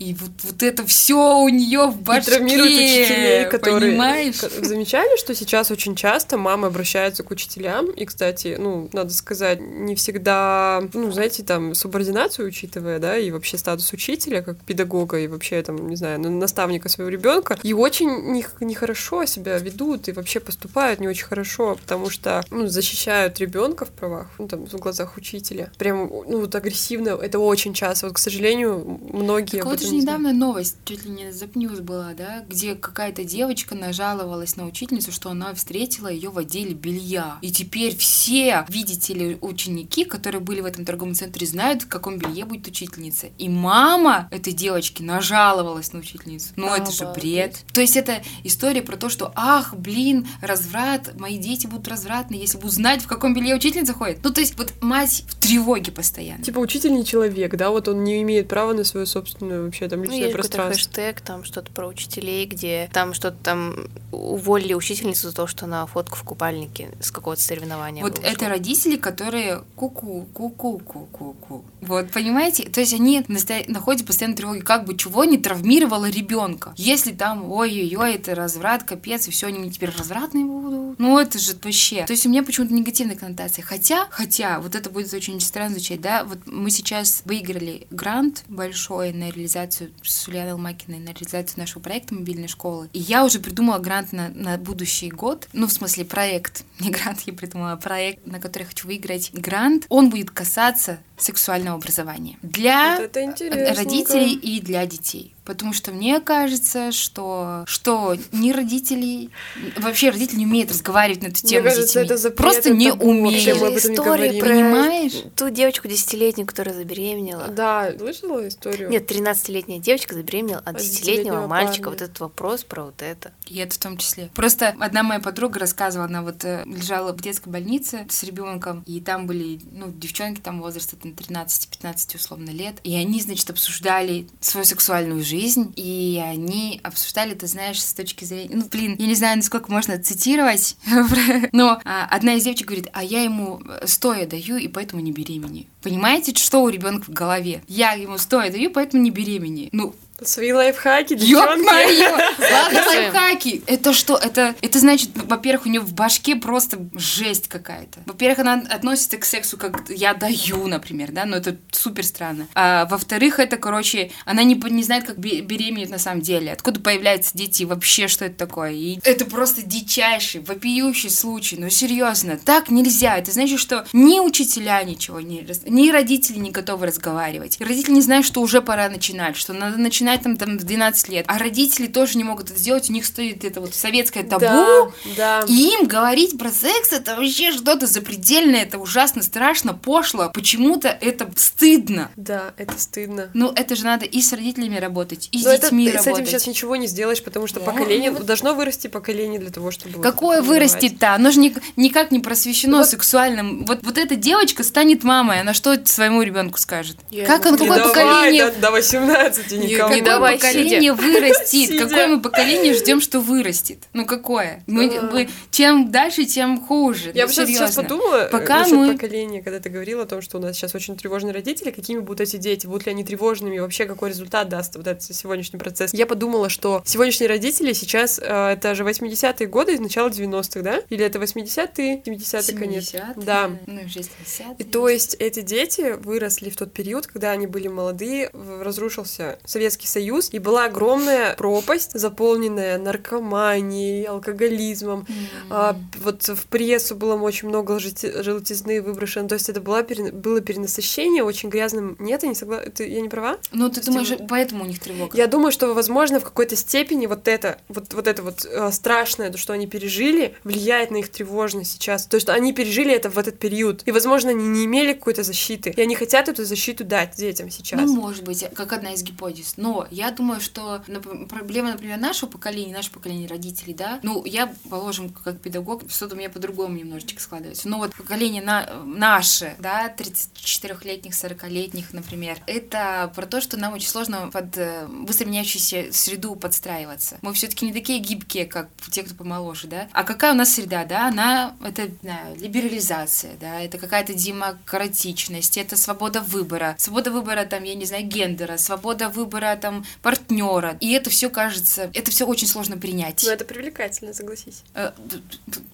И вот, вот это все у нее в И башке. травмируют учителей, которые... Понимаешь? Замечали, что сейчас очень часто мамы обращаются к учителям, и, кстати, ну, надо сказать, не всегда, ну, знаете, там, субординацию учитывая, да, и вообще статус учителя, как педагога, и вообще, там, не знаю, на- наставника своего ребенка, и очень не- нехорошо себя ведут, и вообще поступают не очень хорошо, потому что, ну, защищают ребенка в правах, ну, там, в глазах учителя. Прям, ну, вот агрессивно, это очень часто. Вот, к сожалению, многие Так вот же не знают. недавно новость, чуть ли не запнюс была, да, где какая-то девочка нажаловалась на учительницу, что она встретила ее в отделе белья. И теперь все, видите ли, ученики, которые были в этом торговом центре, знают, в каком белье будет учительница. И мама этой девочки нажаловалась на учительницу. Ну, это же бред. То есть это история про то, что, ах, блин, разврат, мои дети будут развратны, если будут знать, в каком белье учительница ходит. Ну, то есть вот мать в тревоге постоянно. Типа учитель не человек, да, вот он не имеет права на свою собственную вообще там Ну, личное есть какой-то пространство. хэштег, там что-то про учителей, где там что-то там уволили учительницу за то, что она фотку в купальнике с какого-то соревнования Вот выложила. это родители, которые ку-ку, ку-ку, ку-ку-ку. Вот, понимаете? То есть они настоя- находятся постоянно в тревоге, как бы чего не травмировало ребенка. Если там, ой-ой-ой, это разврат, капец, и все, они мне теперь развратные будут. Ну, это же вообще. То есть у меня почему-то негативная коннотация. Хотя, хотя, вот это будет очень странно звучать, да, вот мы сейчас выиграли грант большой на реализацию с Ульяной Алмакиной, на реализацию нашего проекта мобильной школы. И я уже придумала грант на, на будущий год. Ну, в смысле, проект. Не грант, я придумала а проект, на который я хочу выиграть грант. Он будет касаться сексуального образования для Вот родителей и для детей. Потому что мне кажется, что, что ни родители, вообще родители не умеют разговаривать на эту Мне тему с кажется, детьми. это запрет, Просто это не мы умеют. не История говорим. Понимаешь? ту девочку десятилетнюю, которая забеременела. Да, слышала историю? Нет, 13-летняя девочка забеременела от От 10-летнего 10-летнего мальчика. парня. Вот этот вопрос про вот это. И это в том числе. Просто одна моя подруга рассказывала, она вот э, лежала в детской больнице с ребенком, и там были, ну, девчонки там возраста там, 13-15 условно лет, и они, значит, обсуждали свою сексуальную жизнь, и они обсуждали, ты знаешь, с точки зрения, ну, блин, я не знаю, насколько можно цитировать, но а, одна из девочек говорит, а я ему э, стоя даю, и поэтому не беременею. Понимаете, что у ребенка в голове? Я ему стоя даю, поэтому не беременею. Ну, Свои лайфхаки, девчонки. Ладно, лайфхаки! Это что? Это, это значит, во-первых, у нее в башке просто жесть какая-то. Во-первых, она относится к сексу как я даю, например, да, но это супер странно. А во-вторых, это, короче, она не, не знает, как бе- беременеть на самом деле. Откуда появляются дети и вообще, что это такое. И это просто дичайший, вопиющий случай. Ну, серьезно, так нельзя. Это значит, что ни учителя ничего не... Ни родители не готовы разговаривать. Родители не знают, что уже пора начинать, что надо начинать там, там в 12 лет. А родители тоже не могут это сделать. У них стоит это вот советское табу. Да, да. И им говорить про секс это вообще что-то запредельное, это ужасно страшно, пошло. Почему-то это стыдно. Да, это стыдно. Ну, это же надо и с родителями работать, и с Но это, детьми с этим работать. сейчас ничего не сделаешь, потому что Да. поколение Ну, вот- должно вырасти поколение для того, чтобы вот Какое понимать. вырастет-то? Оно же ни- никак не просвещено Вот- сексуальным. Вот, вот эта девочка станет мамой, она что своему ребенку скажет? Я как он, какое давай поколение до, до 18 Не- никому. Какое давай поколение вырастет? Сидя. Какое мы поколение ждем, что вырастет? Ну какое? Мы, А. мы- чем дальше, тем хуже. Я Ну, бы сейчас, подумала Пока насчет мы- поколения, когда ты говорила о том, что у нас сейчас очень тревожные родители, какими будут эти дети, будут ли они тревожными, вообще какой результат даст вот этот сегодняшний процесс. Я подумала, что сегодняшние родители сейчас, э, это же 80-е годы, из начала 90-х, да? Или это 80-е, 70-е конец? 70-е, Да. Ну, 60-е. И то есть эти дети выросли в тот период, когда они были молодые, разрушился Советский Союз, и была огромная пропасть, заполненная наркоманией, алкоголизмом. А, вот в прессу было очень много желти- желтизны выброшено. То есть это была было перенасыщение очень грязным. Нет, я не согласна. Я не права? Ну, ты думаешь, тем- поэтому у них тревога? Я думаю, что, возможно, в какой-то степени вот это, вот, вот это вот э, страшное, то, что они пережили, влияет на их тревожность сейчас. То, что они пережили это в этот период. И, возможно, они не имели какой-то защиты. И они хотят эту защиту дать детям сейчас. Ну, может быть, как одна из гипотез. Но я думаю, что проблема, например, нашего поколения, нашего поколения родителей, да, ну, я, положим, как педагог, что-то у меня по-другому немножечко складывается. Но вот поколение на, наше, да, 34-летних, 40-летних, например, это про то, что нам очень сложно под э, быстро меняющуюся среду подстраиваться. Мы все-таки не такие гибкие, как те, кто помоложе, да. А какая у нас среда, да? Она, это, знаю, либерализация, да, это какая-то демократичность, это свобода выбора. Свобода выбора, там, я не знаю, гендера, свобода выбора, там, партнера. И это все кажется, это все очень сложно принять. Но это привлекательно, согласись. Э,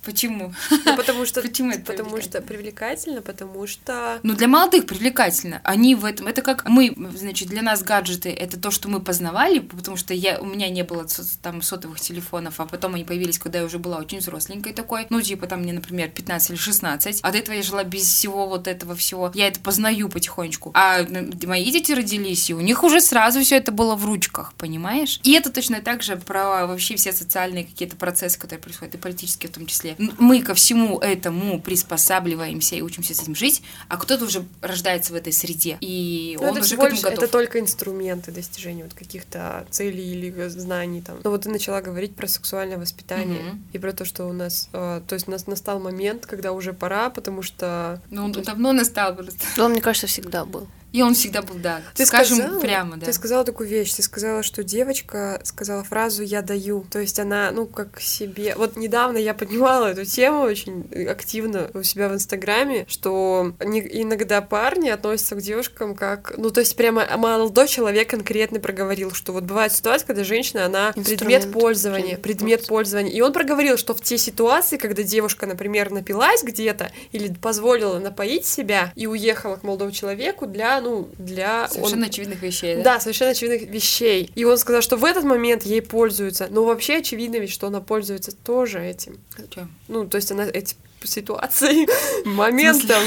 Почему? Ну, потому что... Почему это Потому что привлекательно, потому что... Ну, для молодых привлекательно. Они в этом... Это как мы, значит, для нас гаджеты — это то, что мы познавали, потому что я, у меня не было там сотовых телефонов, а потом они появились, когда я уже была очень взросленькой такой. Ну, типа, там мне, например, 15 или 16. А до этого я жила без всего вот этого всего. Я это познаю потихонечку. А мои дети родились, и у них уже сразу все это было в ручках, понимаешь? И это точно так же про вообще все социальные какие-то процессы, которые происходят, и политические в том числе. Мы ко всему этому приспосабливаемся и учимся с этим жить, а кто-то уже рождается в этой среде, и Ну, он это уже к этому готов. это только инструменты достижения вот каких-то целей или знаний там. Но вот ты начала говорить про сексуальное воспитание Мгм. и про то, что у нас, э, то есть у нас настал момент, когда уже пора, потому что Ну, он давно настал просто. Он, мне кажется, всегда был. И он всегда был, да, Ты скажем сказала, прямо, да. Ты сказала такую вещь, ты сказала, что девочка сказала фразу «я даю». То есть она, ну, как себе... Вот недавно я поднимала эту тему очень активно у себя в Инстаграме, что не- иногда парни относятся к девушкам как... Ну, то есть прямо молодой человек конкретно проговорил, что вот бывает ситуация, когда женщина, она Инструмент предмет пользования, предмет пользования. И он проговорил, что в те ситуации, когда девушка, например, напилась где-то или позволила напоить себя и уехала к молодому человеку для, ну, для... он- Совершенно очевидных вещей, да? да, совершенно очевидных вещей. И он сказал, что в этот момент ей пользуются. Но вообще очевидно ведь, что она пользуется тоже этим. Чё? Ну, то есть она этим ситуацией, моментом.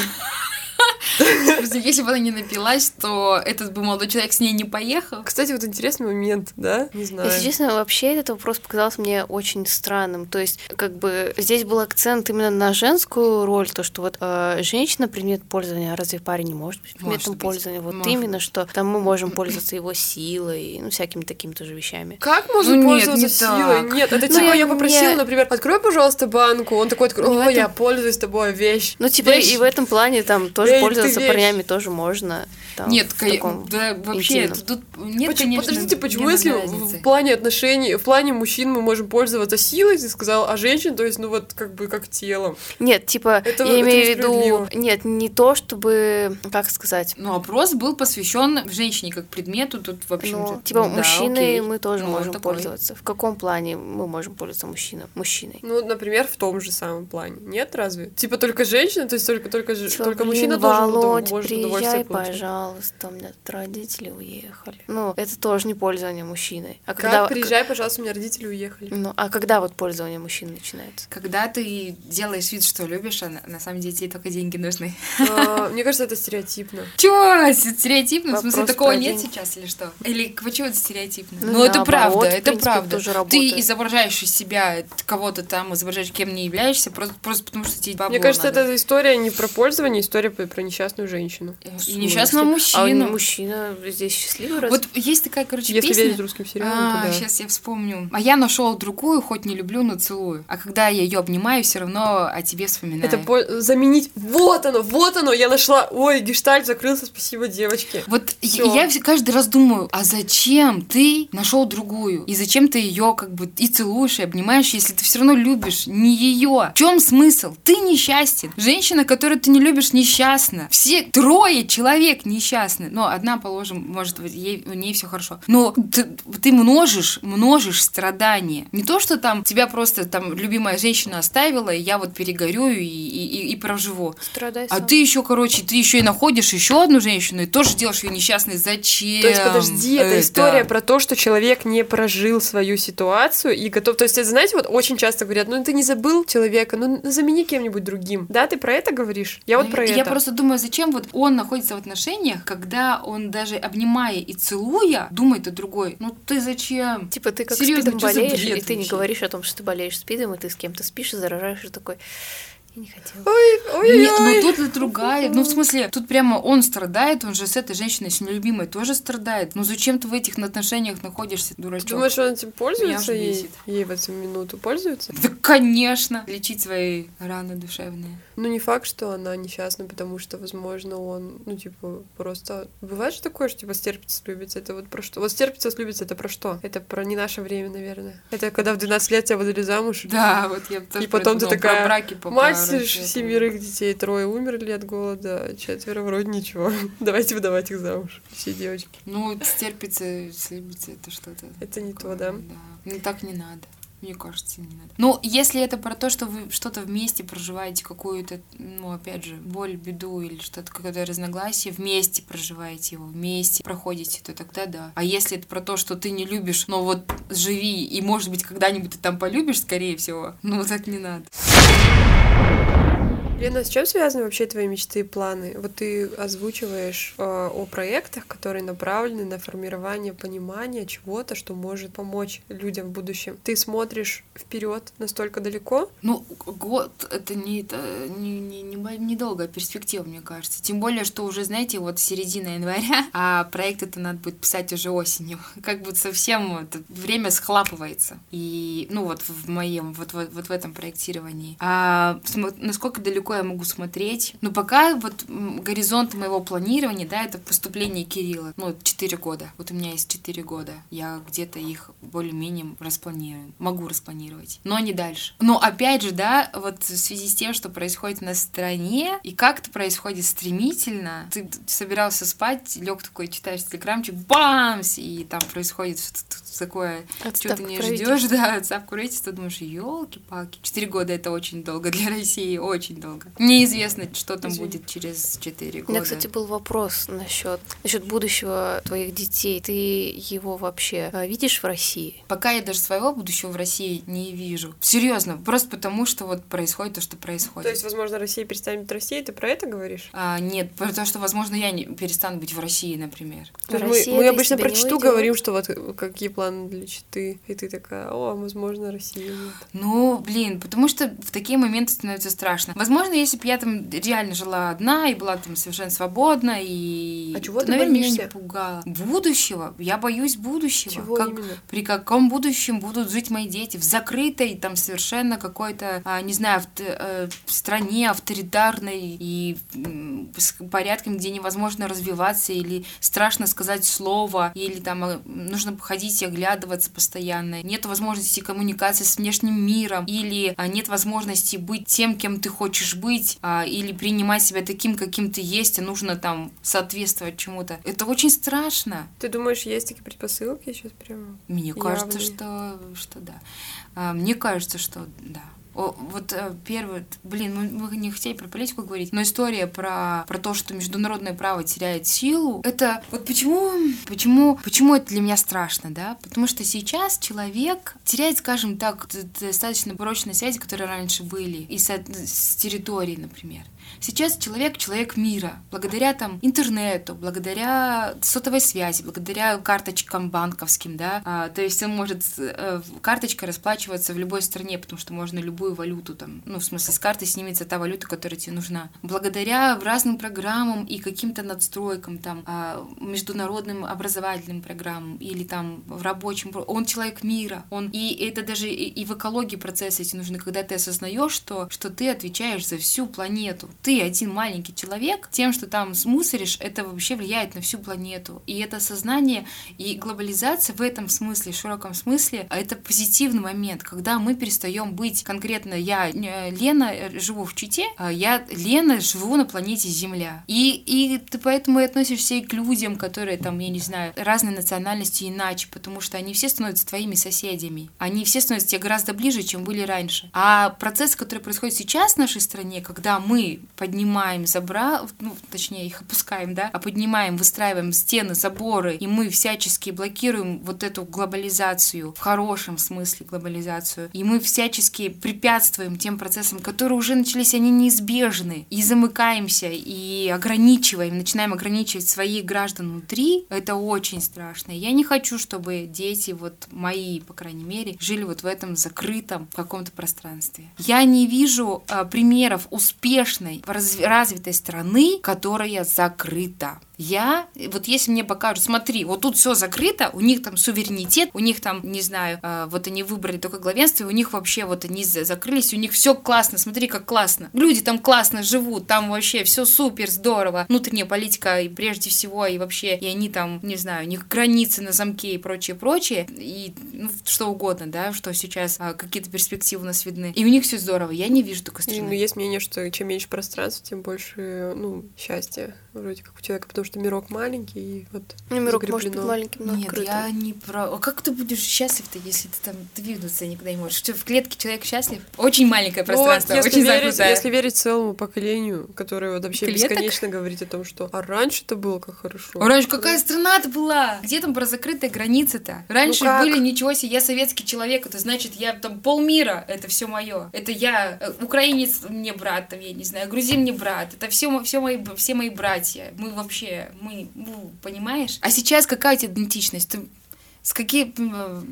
Если бы она не напилась, то этот бы молодой человек с ней не поехал. Кстати, вот интересный момент, да? Не знаю. Если честно, вообще этот вопрос показался мне очень странным. То есть, как бы здесь был акцент именно на женскую роль, то, что вот э, женщина предмет пользования, а разве парень не может быть предметом Может быть. пользования? Вот Может именно, что там мы можем пользоваться его силой, ну, всякими такими тоже вещами. Как можно Ну нет, пользоваться не силой? так. Нет, это Ну, типа я я попросила, не- например, открой, пожалуйста, банку. Он такой, открой, о, этом- я пользуюсь тобой, вещь. Ну, типа, Вещь. и в этом плане там тоже Эй, пользоваться вещь. парнями тоже можно. там, Нет, таком да, вообще, интимном. тут нет, Почему- конечно, подождите, почему если разницы. в плане отношений, в плане мужчин мы можем пользоваться силой, ты сказал, а женщин, то есть, ну вот, как бы, как телом. Нет, типа, Это- я это имею в виду... Нет, не то, чтобы... Как сказать? Ну, опрос был посвящен женщине как предмету, тут, в общем Ну, типа, да, мужчиной окей. мы тоже Ну, можем такой. пользоваться. В каком плане мы можем пользоваться мужчиной? Мужчиной. Ну, например, в том же самом плане. Нет, разве? Типа только женщина, то есть только, только, же- Типа, только блин, мужчина удов- Володь, может приезжай, пожалуйста, у меня тут родители уехали. Ну, это тоже не пользование мужчиной. А Как? когда... Приезжай, пожалуйста, у меня родители уехали. Ну, а когда вот пользование мужчин начинается? Когда ты делаешь вид, что любишь, а на, на самом деле тебе только деньги нужны. А, Мне кажется, это стереотипно. Чё? Стереотипно? В смысле, такого нет сейчас или что? Или почему это стереотипно? Ну, Ну, это правда, это правда. тоже Ты изображаешь из себя кого-то там, изображаешь, кем не являешься, просто, потому что тебе бабло Мне кажется, это история не про пользование, история про, про несчастную женщину. И несчастного А мужчину. мужчина здесь счастливый раз? Вот есть такая, короче, Если песня. верить русским сериалам, А, то да. сейчас я вспомню. А я нашел другую, хоть не люблю, но целую. А когда я ее обнимаю, все равно о тебе вспоминаю. Это по- заменить... Вот оно, вот оно, я нашла... Ой, гештальт закрылся, спасибо, девочки. Вот я- Всё. я каждый раз думаю, а зачем ты нашел другую? И зачем ты ее как бы и целуешь, и обнимаешь, если ты все равно любишь не ее? В чем смысл? Ты несчастен. Женщина, которую ты не любишь, несчастна. Все трое человек несчастны. Но одна, положим, может, вот ей, у ней все хорошо. Но ты, ты множишь, множишь страдания. Не то, что там тебя просто там любимая женщина оставила, и я вот перегорю и, и, и- проживу. Страдай А сам. ты еще, короче, ты еще и находишь еще одну женщину и тоже делаешь ее несчастной. Зачем? То есть, подожди, это история про то, что человек не прожил свою ситуацию и готов... То есть, это, знаете, вот очень часто говорят, ну ты не забыл человека, ну замени кем-нибудь другим. Да, ты про это говоришь? Я вот Ну, про я это. Просто думаю, зачем вот он находится в отношениях, когда он даже обнимая и целуя, думает о другой. Ну ты зачем? Типа ты как Серьезно, спидом болеешь, и ты не вообще? говоришь о том, что ты болеешь спидом, и ты с кем-то спишь и заражаешь, и такой, я не хотела. Ой, ой, Нет, ой. ну тут и другая. Ну, в смысле, тут прямо он страдает, он же с этой женщиной, с нелюбимой, тоже страдает. Ну, зачем ты в этих отношениях находишься, дурачок? Думаешь, он этим пользуется ей, ей в эту минуту? Пользуется? Да, конечно. Лечить свои раны душевные. Ну, не факт, что она несчастна, потому что, возможно, он, ну, типа, просто... Бывает же такое, что, типа, стерпится, слюбится. Это вот про что? Вот стерпится, слюбится, это про что? Это про не наше время, наверное. Это когда в 12 лет тебя выдали замуж. Да, вот я тоже И потом ты такая, браки, Мать семерых детей, трое умерли от голода, четверо вроде ничего. Давайте выдавать их замуж. Все девочки. Ну, стерпится, слюбится, это что-то. Это не то, такое, да? Ну, так не надо. Мне кажется, не надо. Ну, если это про то, что вы что-то вместе проживаете, какую-то, ну, опять же, боль, беду или что-то, какое-то разногласие, вместе проживаете его, вместе проходите, то тогда да. А если это про то, что ты не любишь, но вот живи, и, может быть, когда-нибудь ты там полюбишь, скорее всего, ну, так не надо. Лена, с чем связаны вообще твои мечты и планы? Вот ты озвучиваешь э, о проектах, которые направлены на формирование понимания чего-то, что может помочь людям в будущем. Ты смотришь вперед настолько далеко? Ну, год это не, это не, не, не, бо- недолгая перспектива, мне кажется. Тем более, что уже, знаете, вот середина января, а проект это надо будет писать уже осенью. Как бы совсем вот время схлапывается. И, ну, вот в моем, вот, вот, вот в этом проектировании. А насколько далеко я могу смотреть? Ну, пока вот горизонт моего планирования, да, это поступление Кирилла. Ну, 4 года. Вот у меня есть 4 года. Я где-то их более-менее распланирую. Могу распланировать. Но не дальше. Но опять же, да, вот в связи с тем, что происходит на стране, и как это происходит стремительно, ты собирался спать, лег такой, читаешь телеграмчик, бамс, и там происходит что-то такое, что ты не ждешь, да, отставку правительства, думаешь, елки-палки. Четыре года это очень долго для России, очень долго. Неизвестно, что там Извини. будет через четыре У года. меня, кстати, был вопрос насчет насчет будущего твоих детей. Ты его вообще а, видишь в России? Пока я даже своего будущего в России не вижу. Серьезно, просто потому что вот происходит то, что происходит. То есть, возможно, Россия перестанет быть Россией, ты про это говоришь? А, нет, потому что, возможно, я не перестану быть в России, например. То мы, мы обычно про читу говорим, что вот э, какие планы для читы, и ты такая, о, возможно, России нет. Ну, блин, потому что в такие моменты становится страшно. Возможно, если бы я там реально жила одна и была там совершенно свободна, и... А чего то, ты наверное, меня боишься? не пугало. Будущего? Я боюсь будущего. Чего Как- именно? При каком будущем будут жить мои дети? В закрытой, там, совершенно какой-то, а, не знаю, авто- э, стране авторитарной и с порядком, где невозможно развиваться, или страшно сказать слово, или там э, нужно ходить и оглядываться постоянно. Нет возможности коммуникации с внешним миром, или а, нет возможности быть тем, кем ты хочешь быть, а, или принимать себя таким, каким ты есть, а нужно там соответствовать чему-то. Это очень страшно. Ты думаешь, есть такие предпосылки сейчас прямо? Мне кажется, Явные. что, что да. А, Мне кажется, что да. О, вот э, первый, блин, мы, мы не хотели про политику говорить, но история про, про то, что международное право теряет силу, это вот почему, почему, почему это для меня страшно, да? Потому что сейчас человек теряет, скажем так, достаточно прочные связи, которые раньше были, и с, с территории, например. Сейчас человек человек мира, благодаря там интернету, благодаря сотовой связи, благодаря карточкам банковским, да, А, то есть он может э, карточкой расплачиваться в любой стране, потому что можно любую валюту там, ну в смысле с карты снимется та валюта, которая тебе нужна. Благодаря разным программам и каким-то надстройкам там а, международным образовательным программам или там в рабочем, он человек мира, он и это даже и, и в экологии процессы эти нужны, когда ты осознаешь, что что ты отвечаешь за всю планету, ты один маленький человек, тем, что там смусоришь, это вообще влияет на всю планету. И это сознание и глобализация в этом смысле, в широком смысле, это позитивный момент, когда мы перестаем быть конкретно я, э, Лена, э, живу в Чите, а я, Лена, живу на планете Земля. И, и ты поэтому и относишься и к людям, которые там, я не знаю, разной национальности иначе, потому что они все становятся твоими соседями. Они все становятся тебе гораздо ближе, чем были раньше. А процесс, который происходит сейчас в нашей стране, когда мы поднимаем забра, ну, точнее, их опускаем, да, а поднимаем, выстраиваем стены, заборы, и мы всячески блокируем вот эту глобализацию, в хорошем смысле глобализацию, и мы всячески препятствуем тем процессам, которые уже начались, они неизбежны, и замыкаемся, и ограничиваем, начинаем ограничивать своих граждан внутри, это очень страшно. Я не хочу, чтобы дети, вот мои, по крайней мере, жили вот в этом закрытом каком-то пространстве. Я не вижу а, примеров успешной, развитой страны, которая закрыта. Я, вот если мне покажут, смотри, вот тут все закрыто, у них там суверенитет, у них там, не знаю, э, вот они выбрали только главенство, и у них вообще вот они за- закрылись, у них все классно, смотри, как классно. Люди там классно живут, там вообще все супер, здорово. Внутренняя политика и прежде всего, и вообще, и они там, не знаю, у них границы на замке и прочее, прочее, и ну, что угодно, да, что сейчас а, какие-то перспективы у нас видны. И у них все здорово. Я не вижу такой И, страны. ну, есть мнение, что чем меньше пространства, тем больше, ну, счастья вроде как у человека, потому что мирок маленький, и вот Ну, мирок может быть закреплено. маленьким, но Нет, открытым. я не про... А как ты будешь счастлив-то, если ты там двигаться никуда не можешь? Что, в клетке человек счастлив? Очень маленькое Ну, вот, пространство, если, очень верить, закрытое. если верить целому поколению, которое вот вообще Клеток? бесконечно говорит о том, что а раньше-то было как хорошо. А Раньше какая страна-то была? Где там про закрытые границы-то? Раньше Ну как? были ничего себе, я советский человек, это значит, я там полмира, это все мое. Это я, э, украинец мне брат, там, я не знаю, грузин мне брат. Это все, все, мои, все мои братья. Мы вообще, мы, ну, понимаешь? А сейчас какая у тебя идентичность? Ты с какие,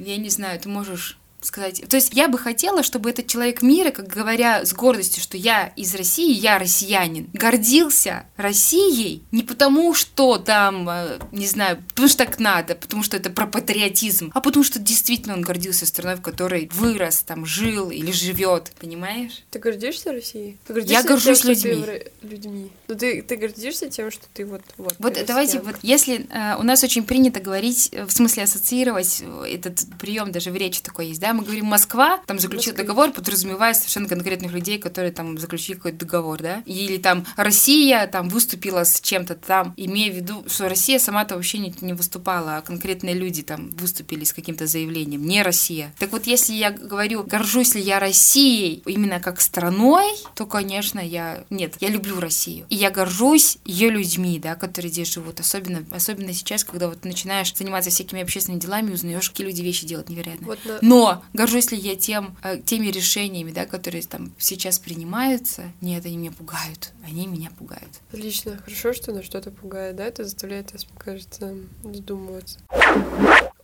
я не знаю, ты можешь сказать. То есть я бы хотела, чтобы этот человек мира, как говоря с гордостью, что я из России, я россиянин, гордился Россией не потому, что там, э, не знаю, потому что так надо, потому что это про патриотизм, а потому что действительно он гордился страной, в которой вырос, там жил или живет, понимаешь? Ты гордишься Россией? Ты гордишься Я горжусь тем, ты людьми. людьми. Ну ты, ты гордишься тем, что ты вот вот. Вот ты давайте, россиянка. вот если э, у нас очень принято говорить, э, в смысле ассоциировать э, этот прием даже в речи такой есть, да, мы говорим Москва, там заключил Москвич. договор, подразумевая совершенно конкретных людей, которые там заключили какой-то договор, да, или там Россия там выступила с чем-то там, имея в виду, что Россия сама-то вообще не, не выступала, а конкретные люди там выступили с каким-то заявлением, не Россия. Так вот, если я говорю, горжусь ли я Россией именно как страной, то, конечно, я... Нет, я люблю Россию. И я горжусь ее людьми, да, которые здесь живут. Особенно, особенно сейчас, когда вот начинаешь заниматься всякими общественными делами, узнаешь, какие люди вещи делают невероятно. Вот на- Но горжусь ли я тем, э, теми решениями, да, которые там сейчас принимаются? Нет, они меня пугают. Они меня пугают. Отлично. Хорошо, что на что-то пугает, да? Это заставляет нас, мне кажется, задумываться.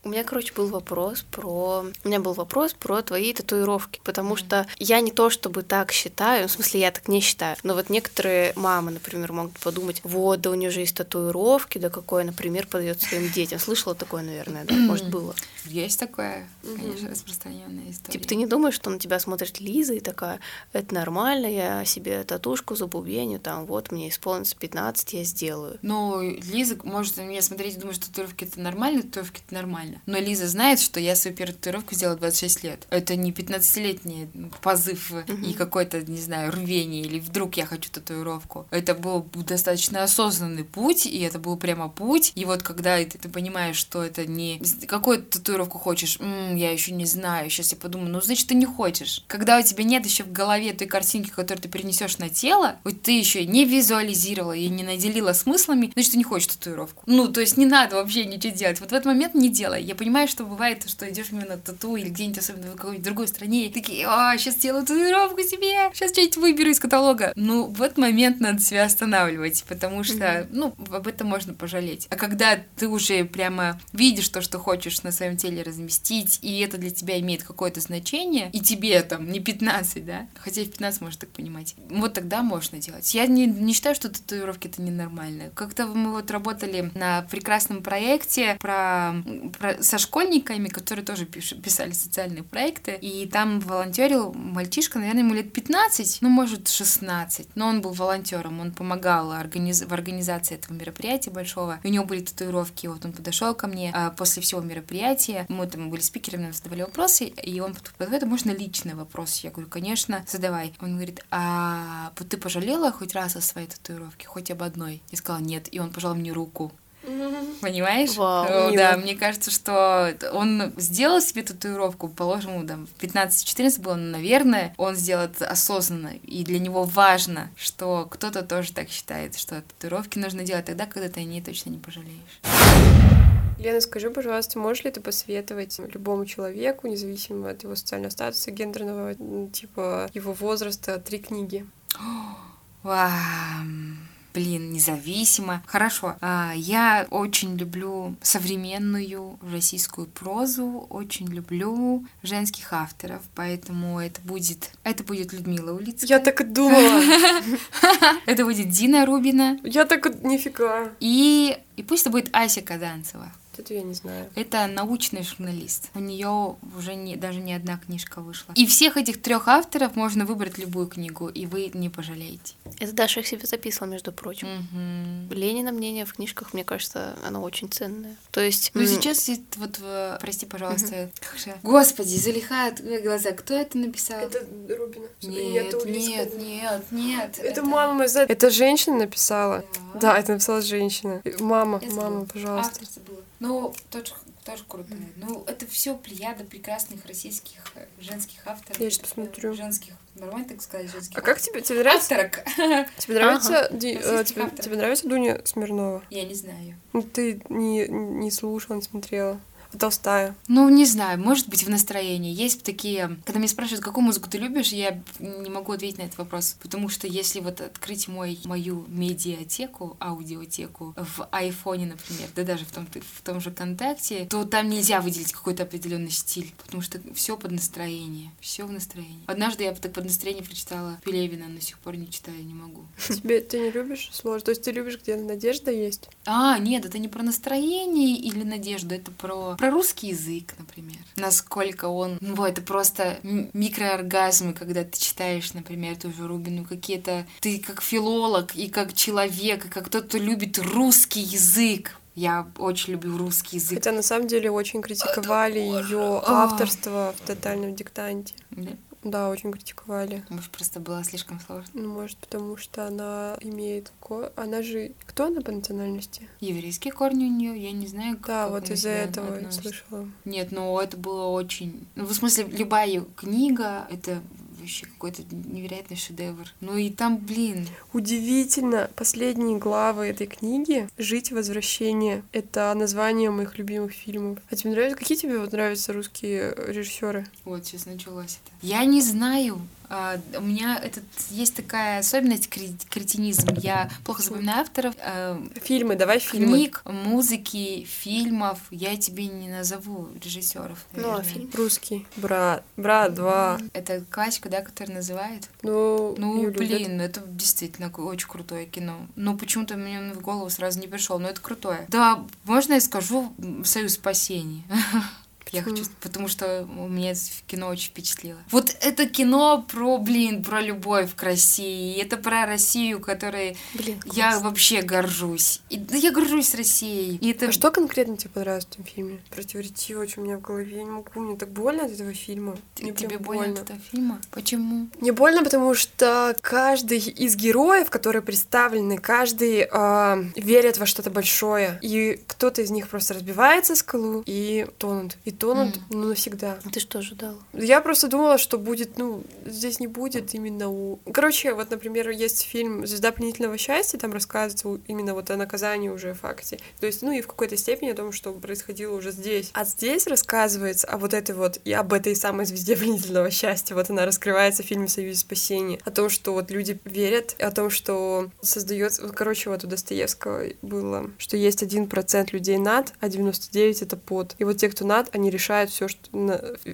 У меня, короче, был вопрос про... У меня был вопрос про твои татуировки, потому что я не то чтобы так считаю, в смысле, я так не считаю, но вот некоторые мамы, например, могут подумать, вот, да у нее же есть татуировки, да какое, например, подает своим детям. Слышала такое, наверное, да? Может, было? Есть такое, конечно, распространенная история. Типа, ты не думаешь, что на тебя смотрит Лиза и такая, это нормально, я себе татушку забубеню, там, вот, мне исполнится 15, я сделаю. Ну, Лиза может на меня смотреть и думать, что татуировки это нормально, татуировки это нормально. Но Лиза знает, что я свою первую татуировку сделала 26 лет. Это не 15-летний позыв uh-huh. и какой-то, не знаю, рвение, или вдруг я хочу татуировку. Это был достаточно осознанный путь, и это был прямо путь. И вот когда ты, ты понимаешь, что это не... Какую татуировку хочешь? М-м, я еще не знаю. Сейчас я подумаю, ну, значит, ты не хочешь. Когда у тебя нет еще в голове той картинки, которую ты перенесешь на тело, вот ты еще не визуализировала и не наделила смыслами, значит, ты не хочешь татуировку. Ну, то есть не надо вообще ничего делать. Вот в этот момент не делай. Я понимаю, что бывает, что идешь именно тату или где-нибудь, особенно в какой-нибудь другой стране, и такие, а, сейчас сделаю татуировку себе, сейчас что-нибудь выберу из каталога. Ну, в этот момент надо себя останавливать, потому что, mm-hmm. ну, об этом можно пожалеть. А когда ты уже прямо видишь то, что хочешь на своем теле разместить, и это для тебя имеет какое-то значение, и тебе там не 15, да, хотя и в 15 можно так понимать, вот тогда можно делать. Я не, не считаю, что татуировки это ненормально. Как-то мы вот работали на прекрасном проекте про, про со школьниками, которые тоже писали социальные проекты, и там волонтерил мальчишка, наверное, ему лет 15, ну, может, 16, но он был волонтером, он помогал организ... в организации этого мероприятия большого, у него были татуировки, вот он подошел ко мне а, после всего мероприятия, мы там были спикерами, нам задавали вопросы, и он подходит, можно личный вопрос? Я говорю, конечно, задавай. Он говорит, а вот ты пожалела хоть раз о своей татуировке, хоть об одной? Я сказала, нет, и он пожал мне руку. Понимаешь? Вау, ну, да, мне кажется, что он сделал себе татуировку, положим, ему там 15-14 было, но, наверное, он сделал это осознанно, и для него важно, что кто-то тоже так считает, что татуировки нужно делать тогда, когда ты о ней точно не пожалеешь. Лена, скажи, пожалуйста, можешь ли ты посоветовать любому человеку, независимо от его социального статуса, гендерного, типа его возраста, три книги? Вау блин, независимо. Хорошо. А, я очень люблю современную российскую прозу, очень люблю женских авторов, поэтому это будет, это будет Людмила Улицкая. Я так и думала. Это будет Дина Рубина. Я так нифига. И и пусть это будет Ася Казанцева. Это я не знаю. Это научный журналист. У нее уже не, даже не одна книжка вышла. И всех этих трех авторов можно выбрать любую книгу, и вы не пожалеете. Это Даша их себе записывала, между прочим. Угу. Ленина мнение в книжках, мне кажется, оно очень ценное. То есть... Ну, сейчас вот, прости, пожалуйста, как же... Господи, Залиха, глаза, кто это написал? Это Рубина. Нет, это нет, нет, нет. Это, это... мама, это женщина написала. Да. да, это написала женщина. Мама, Я мама, пожалуйста. Автор забыла. Ну, тоже, тоже крутая. Mm. Ну, это все плеяда прекрасных российских э, женских авторов. Я сейчас посмотрю. Женских, нормально так сказать, женских. А как тебе, тебе нравится? Авторок. Тебе нравится, ага. Ди, э, тебе, тебе нравится Дуня Смирнова? Я не знаю. Ну, ты не, не слушала, не смотрела толстая? Ну, не знаю, может быть, в настроении. Есть такие... Когда меня спрашивают, какую музыку ты любишь, я не могу ответить на этот вопрос. Потому что если вот открыть мой, мою медиатеку, аудиотеку в айфоне, например, да даже в том, в том же КонтакТе, то там нельзя выделить какой-то определенный стиль, потому что все под настроение. Все в настроении. Однажды я так под настроение прочитала Пелевина, но до сих пор не читаю, не могу. Тебе ты не любишь сложно? То есть ты любишь, где надежда есть? А, нет, это не про настроение или надежду, это про про русский язык, например. Насколько он... Ну, это просто микрооргазмы, когда ты читаешь, например, ту же Рубину, какие-то... Ты как филолог и как человек, и как тот, кто любит русский язык. Я очень люблю русский язык. Хотя на самом деле очень критиковали ее авторство в тотальном диктанте. Да? Да, очень критиковали. Может, просто было слишком сложно? Ну, может, потому что она имеет... Она же... Кто она по национальности? Еврейские корни у нее, я не знаю, как Да, вот из-за этого я слышала. Нет, ну это было очень... Ну, в смысле, любая ее книга, это вообще какой-то невероятный шедевр. Ну и там, блин, Удивительно, последние главы этой книги «Жить. Возвращение» — это название моих любимых фильмов. А тебе нравится? Какие тебе вот нравятся русские режиссеры? вот сейчас началось это. Я не знаю, а, у меня этот есть такая особенность кре- кретинизм. Я плохо запоминаю авторов. а, Фильмы, давай фильмы. Книг, музыки, фильмов. Я тебе не назову режиссеров. Ну, а фильм? Русский. Брат. Брат 2. Это классика, да, который называют? Ну, Ну, блин, это действительно очень крутое кино. Ну, почему-то мне он в голову сразу не пришел, но это крутое. Да, можно я скажу «Союз спасения»? Я хочу, потому что меня это кино очень впечатлило. Вот это кино про, блин, про любовь к России. Это про Россию, которой Блин, я вообще горжусь. И, да я горжусь Россией. И это А что конкретно тебе понравилось в этом фильме? Противоречи очень у меня в голове. Я не могу. Мне так больно от этого фильма. Мне тебе больно от этого фильма? Почему? Мне больно, потому что каждый из героев, которые представлены, каждый а, верит во что-то большое. И кто-то из них просто разбивается скалу и тонут. И тонут, Мгм. ну, навсегда. Ты что ожидал? Я просто думала, что будет, ну, здесь не будет именно у... Короче, вот, например, есть фильм «Звезда пленительного счастья», там рассказывается именно вот о наказании уже факте. То есть, ну, и в какой-то степени о том, что происходило уже здесь. А здесь рассказывается о вот этой вот, и об этой самой звезде пленительного счастья. Вот она раскрывается в фильме «Союз спасения». О том, что вот люди верят, о том, что создается... Короче, вот у Достоевского было, что есть один процент людей над, а 99 — это под. И вот те, кто над, они решают все, что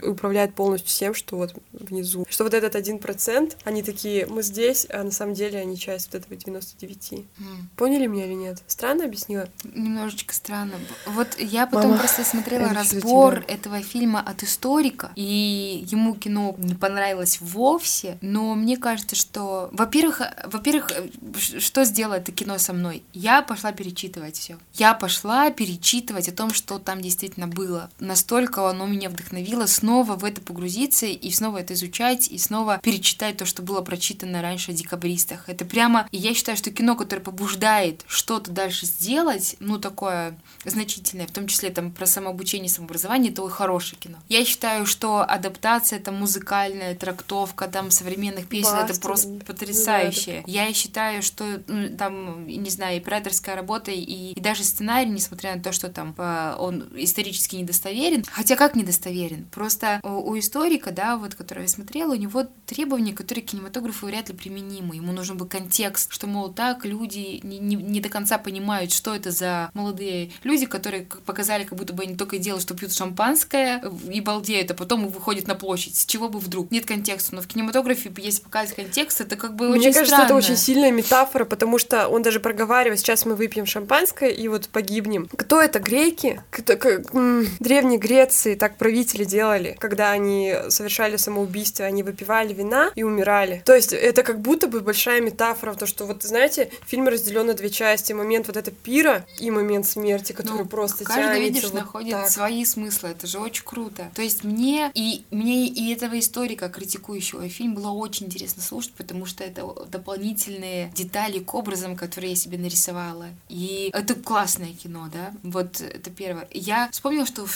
управляют полностью всем, что вот внизу. Что вот этот один процент, они такие, мы здесь, а на самом деле они часть вот этого 99. М. Поняли меня или нет? Странно объяснила? Немножечко странно. Вот я потом Мама, просто смотрела люблю разбор тебя. этого фильма от историка, и ему кино не понравилось вовсе, но мне кажется, что, во-первых, во-первых, что сделало это кино со мной? Я пошла перечитывать все. Я пошла перечитывать о том, что там действительно было. Настолько оно меня вдохновило снова в это погрузиться и снова это изучать, и снова перечитать то, что было прочитано раньше о декабристах. Это прямо, и я считаю, что кино, которое побуждает что-то дальше сделать, ну, такое значительное, в том числе там про самообучение, самообразование, это ой, хорошее кино. Я считаю, что адаптация, там, музыкальная трактовка, там, современных песен, это Баста, просто ну да, потрясающе. Я считаю, что, ну, там, не знаю, и операторская работа, и, и даже сценарий, несмотря на то, что там по- он исторически недостоверен, хотя как недостоверен? Просто у, у историка, да, вот, который я смотрела, у него требования, которые к кинематографу вряд ли применимы. Ему нужен был контекст, что, мол, так люди не, не, не до конца понимают, что это за молодые люди, которые как показали, как будто бы они только и делают, что пьют шампанское и балдеют, а потом выходят на площадь. С чего бы вдруг? Нет контекста. Но в кинематографе, если показать контекст, это как бы Мне очень кажется, странно. это очень сильная метафора, потому что он даже проговаривает, сейчас мы выпьем шампанское и вот погибнем. Кто это? Греки? Кто, к- м, Древней Греции так правители делали, когда они совершали самоубийство, они выпивали вина и умирали. То есть это как будто бы большая метафора, то что вот, знаете, фильм разделен на две части. Момент вот это пира и момент смерти, который Ну, просто каждый, тянется видишь, вот находит так. свои смыслы. Это же очень круто. То есть мне и мне и этого историка, критикующего фильм, было очень интересно слушать, потому что это дополнительные детали к образам, которые я себе нарисовала. И это классное кино, да? Вот это первое. Я вспомнила, что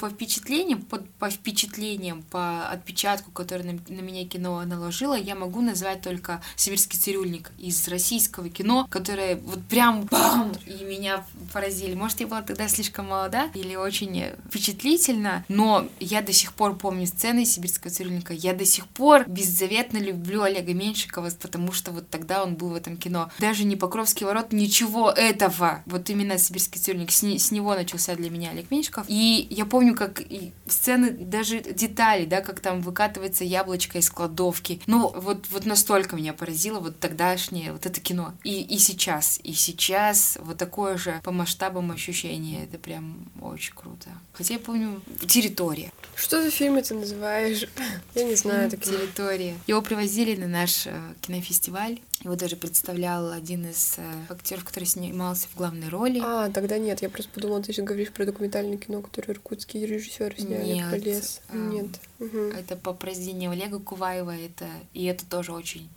по впечатлениям, под, по впечатлениям, по отпечатку, который на, на меня кино наложило, я могу назвать только «Сибирский цирюльник» из российского кино, которое вот прям бам! И меня поразили. Может, я была тогда слишком молода или очень впечатлительна, но я до сих пор помню сцены «Сибирского цирюльника». Я до сих пор беззаветно люблю Олега Меньшикова, потому что вот тогда он был в этом кино. Даже не «Покровский ворот», ничего этого. Вот именно «Сибирский цирюльник», с, с него начался для меня Олег Меньшиков. И я помню, как сцены, даже детали, да, как там выкатывается яблочко из кладовки. Ну, вот, вот настолько меня поразило вот тогдашнее вот это кино. И, и сейчас, и сейчас вот такое же по масштабам ощущение. Это прям очень круто. Хотя я помню «Территория». Что за фильмы ты называешь? Я не знаю такие. «Территория». Его привозили на наш э, кинофестиваль. Его даже представлял один из э, актеров, который снимался в главной роли. А, тогда нет, я просто подумала, ты сейчас говоришь про документальное кино, которое иркутские режиссеры сняли Нет, про лес. а, Нет. Это по произведению Олега Куваева, это и это тоже очень.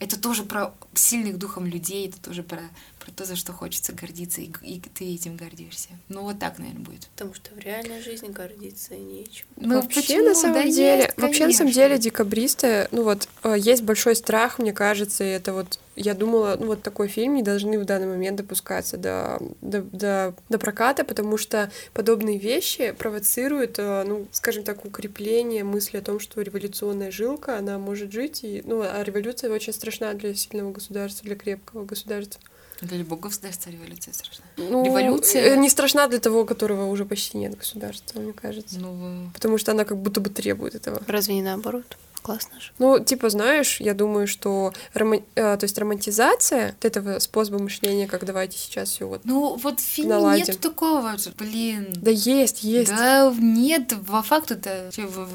Это тоже про сильных духом людей, это тоже про про то, за что хочется гордиться, и, и ты этим гордишься. Ну, вот так, наверное, будет. Потому что в реальной жизни гордиться нечем. Ну, вообще, почему? на самом да деле, есть, вообще, на самом деле, декабристы, ну вот, э, есть большой страх, мне кажется, и это вот я думала, ну вот такой фильм не должны в данный момент допускаться до, до, до, до проката, потому что подобные вещи провоцируют, э, ну, скажем так, укрепление мысли о том, что революционная жилка, она может жить, и, ну, а революция очень страшна для сильного государства, для крепкого государства. Для любого государства революция страшна. Ну, революция э, не страшна для того, которого уже почти нет государства, мне кажется. Ну, потому что она как будто бы требует этого. Разве не наоборот? Классно же. Ну, типа, знаешь, я думаю, что рома... э, то есть романтизация вот этого способа мышления, как давайте сейчас все вот Ну, вот в фильме наладим. нет такого же, блин. Да есть, есть. Да нет, во факту-то...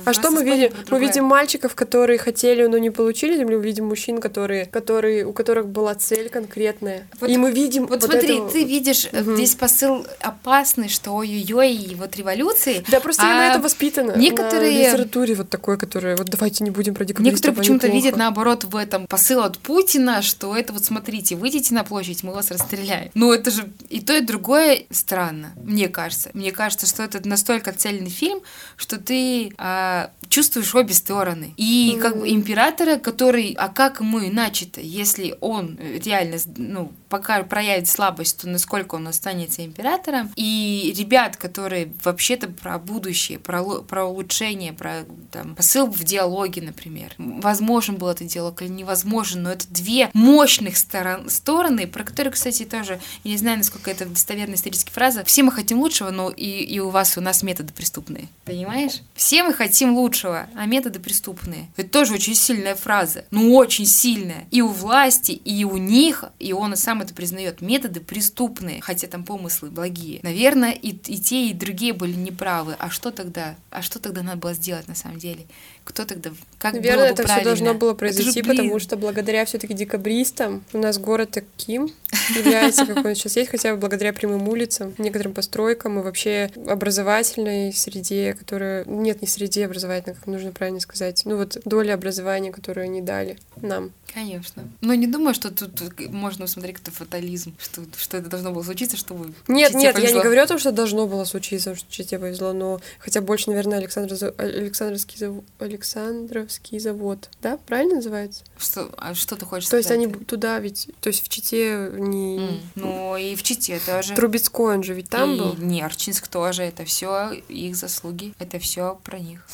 А что мы видим? Мы видим мальчиков, которые хотели, но не получили, или мы видим мужчин, которые, которые, у которых была цель конкретная. Вот, и мы видим Вот, вот смотри, это... ты видишь угу. здесь посыл опасный, что ой-ой-ой, и вот революции. Да, просто а я на это воспитана. Некоторые... На литературе вот такое, которое вот давайте не будем про декабристов. Некоторые почему-то видят наоборот в этом посыл от Путина, что это вот смотрите, выйдите на площадь, мы вас расстреляем. Ну это же и то, и другое странно, мне кажется. Мне кажется, что это настолько цельный фильм, что ты а, чувствуешь обе стороны. И mm-hmm. как бы императора, который, а как ему иначе-то, если он реально, ну, пока проявит слабость, то насколько он останется императором. И ребят, которые вообще-то про будущее, про, про улучшение, про там, посыл в диалоге, например. Возможен был это диалог или невозможен, но это две мощных сторон, стороны, про которые, кстати, тоже, я не знаю, насколько это достоверная историческая фраза, все мы хотим лучшего, но и, и у вас, и у нас методы преступные. Понимаешь? Все мы хотим лучшего, а методы преступные. Это тоже очень сильная фраза. Ну, очень сильная. И у власти, и у них, и он и сам это признает, методы преступные, хотя там помыслы благие. Наверное, и, и те, и другие были неправы. А что тогда? А что тогда надо было сделать на самом деле? Кто тогда как Наверное, это все должно было произойти, же, потому что благодаря все-таки декабристам у нас город таким является, какой он сейчас есть, хотя бы благодаря прямым улицам, некоторым постройкам и вообще образовательной среде, которая... Нет, не среде образовательной, как нужно правильно сказать. Ну вот доля образования, которую они дали нам. Конечно. Но не думаю, что тут можно усмотреть как-то фатализм, что, что это должно было случиться, чтобы Нет, нет, повезло. я не говорю о том, что должно было случиться, что тебе повезло, но хотя больше, наверное, Александр... Александровский завод... Александровский завод, да? Правильно называется? Что, а что ты хочешь то сказать? То есть они туда ведь... То есть в Чите не... Mm. Ну и в Чите тоже. Трубецкой, он же ведь там и был? Нерчинск тоже. Это все их заслуги. Это все про них.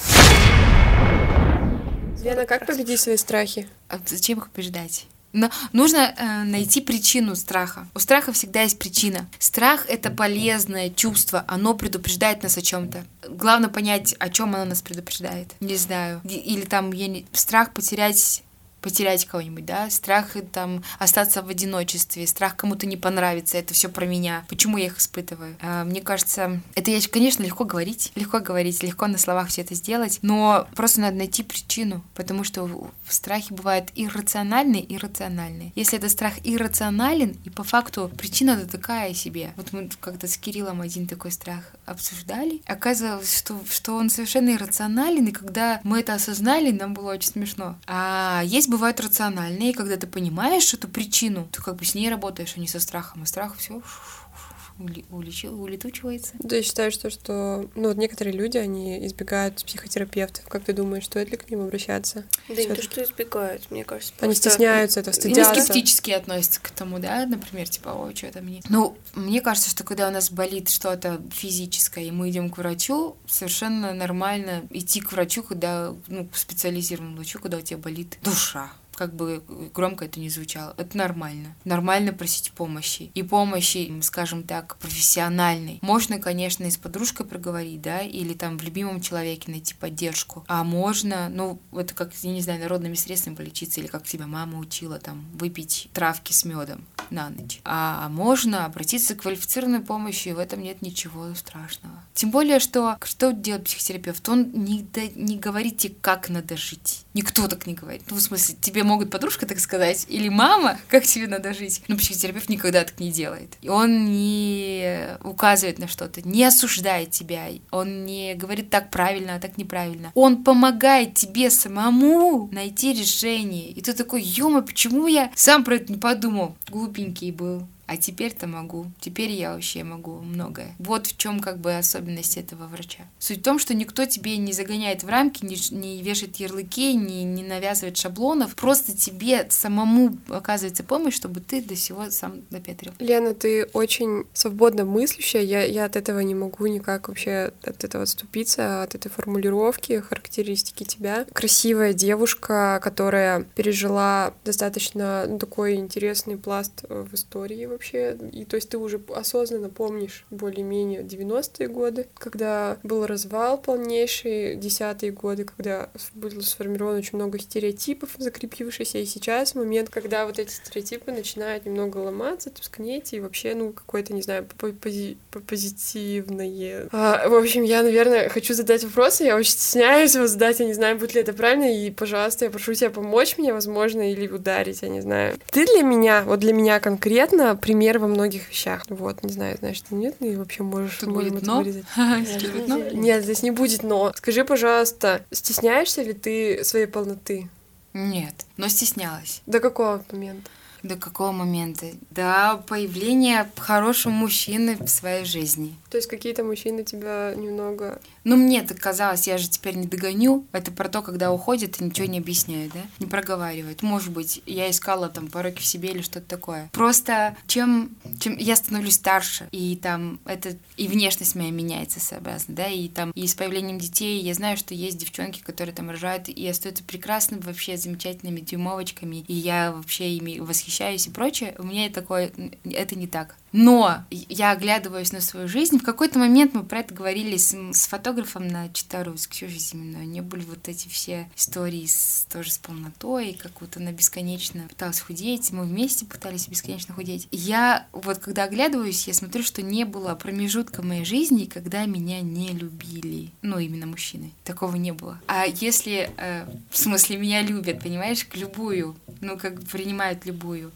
Лена, как победить свои страхи? А зачем их побеждать? Но нужно э, найти причину страха. У страха всегда есть причина. Страх это полезное чувство, оно предупреждает нас о чем-то. Главное понять, о чем оно нас предупреждает. Не знаю. Или там я не... страх потерять потерять кого-нибудь, да, страх там остаться в одиночестве, страх кому-то не понравится, это все про меня. Почему я их испытываю? А, мне кажется, это, конечно, легко говорить, легко говорить, легко на словах все это сделать, но просто надо найти причину, потому что в страхе бывают иррациональные и рациональные. Если это страх иррационален, и по факту причина-то такая себе. Вот мы как-то с Кириллом один такой страх обсуждали, оказывалось, что, что он совершенно иррационален, и когда мы это осознали, нам было очень смешно. А есть бывают рациональные, когда ты понимаешь эту причину, ты как бы с ней работаешь, а не со страхом. А страх все улечил, улетучивается. Да, я считаю, что, что ну, вот некоторые люди, они избегают психотерапевтов. Как ты думаешь, стоит ли к ним обращаться? Да не то, что избегают, мне кажется. Они стесняются это, стыдятся. Они скептически относятся к этому, да, например, типа, ой, что это мне... Ну, мне кажется, что когда у нас болит что-то физическое, и мы идем к врачу, совершенно нормально идти к врачу, когда, ну, к специализированному врачу, когда у тебя болит душа как бы громко это не звучало. Это нормально. Нормально просить помощи. И помощи, скажем так, профессиональной. Можно, конечно, и с подружкой проговорить, да, или там в любимом человеке найти поддержку. А можно, ну, это как, я не знаю, народными средствами полечиться, или как тебя мама учила, там, выпить травки с медом на ночь. А можно обратиться к квалифицированной помощи, и в этом нет ничего страшного. Тем более, что что делает психотерапевт? Он не, да, не говорит тебе, как надо жить. Никто так не говорит. Ну, в смысле, тебе могут подружка так сказать, или мама, как тебе надо жить. Но психотерапевт никогда так не делает. И он не указывает на что-то, не осуждает тебя, он не говорит так правильно, а так неправильно. Он помогает тебе самому найти решение. И ты такой, ё почему я сам про это не подумал? Глупенький был. А теперь-то могу. Теперь я вообще могу многое. Вот в чем как бы особенность этого врача. Суть в том, что никто тебе не загоняет в рамки, не, не вешает ярлыки, не, не навязывает шаблонов. Просто тебе самому оказывается помощь, чтобы ты до всего сам допетрил. Лена, ты очень свободно мыслящая. Я, я от этого не могу никак вообще от этого отступиться, от этой формулировки, характеристики тебя. Красивая девушка, которая пережила достаточно такой интересный пласт в истории вообще. И то есть ты уже осознанно помнишь более-менее 90-е годы, когда был развал полнейший, десятые годы, когда было сформировано очень много стереотипов, закрепившихся, и сейчас момент, когда вот эти стереотипы начинают немного ломаться, тускнеть, и вообще, ну, какое-то, не знаю, пози позитивное. А, в общем, я, наверное, хочу задать вопросы, я очень стесняюсь его задать, я не знаю, будет ли это правильно, и, пожалуйста, я прошу тебя помочь мне, возможно, или ударить, я не знаю. Ты для меня, вот для меня конкретно, пример во многих вещах. Вот, не знаю, знаешь, ты нет, и вообще можешь Тут можем будет это но? вырезать. Нет, здесь не будет но. Скажи, пожалуйста, стесняешься ли ты своей полноты? Нет, но стеснялась. До какого момента? До какого момента? До появления хорошего мужчины в своей жизни. То есть какие-то мужчины тебя немного... Ну, мне так казалось, я же теперь не догоню. Это про то, когда уходит и ничего не объясняет, да? Не проговаривает. Может быть, я искала там пороки в себе или что-то такое. Просто чем, чем я становлюсь старше, и там это... И внешность моя меняется сообразно, да? И там и с появлением детей я знаю, что есть девчонки, которые там рожают и остаются прекрасными, вообще замечательными дюймовочками. И я вообще ими восхищаюсь и прочее. У меня такое... Это не так. Но я оглядываюсь на свою жизнь. В какой-то момент мы про это говорили с, с фотографом на Читару, с Ксюшей Зиминой. У нее были вот эти все истории с, тоже с полнотой, как вот она бесконечно пыталась худеть. Мы вместе пытались бесконечно худеть. Я вот когда оглядываюсь, я смотрю, что не было промежутка моей жизни, когда меня не любили. Ну, именно мужчины. Такого не было. А если, э, в смысле, меня любят, понимаешь, к любую, ну, как принимают любую,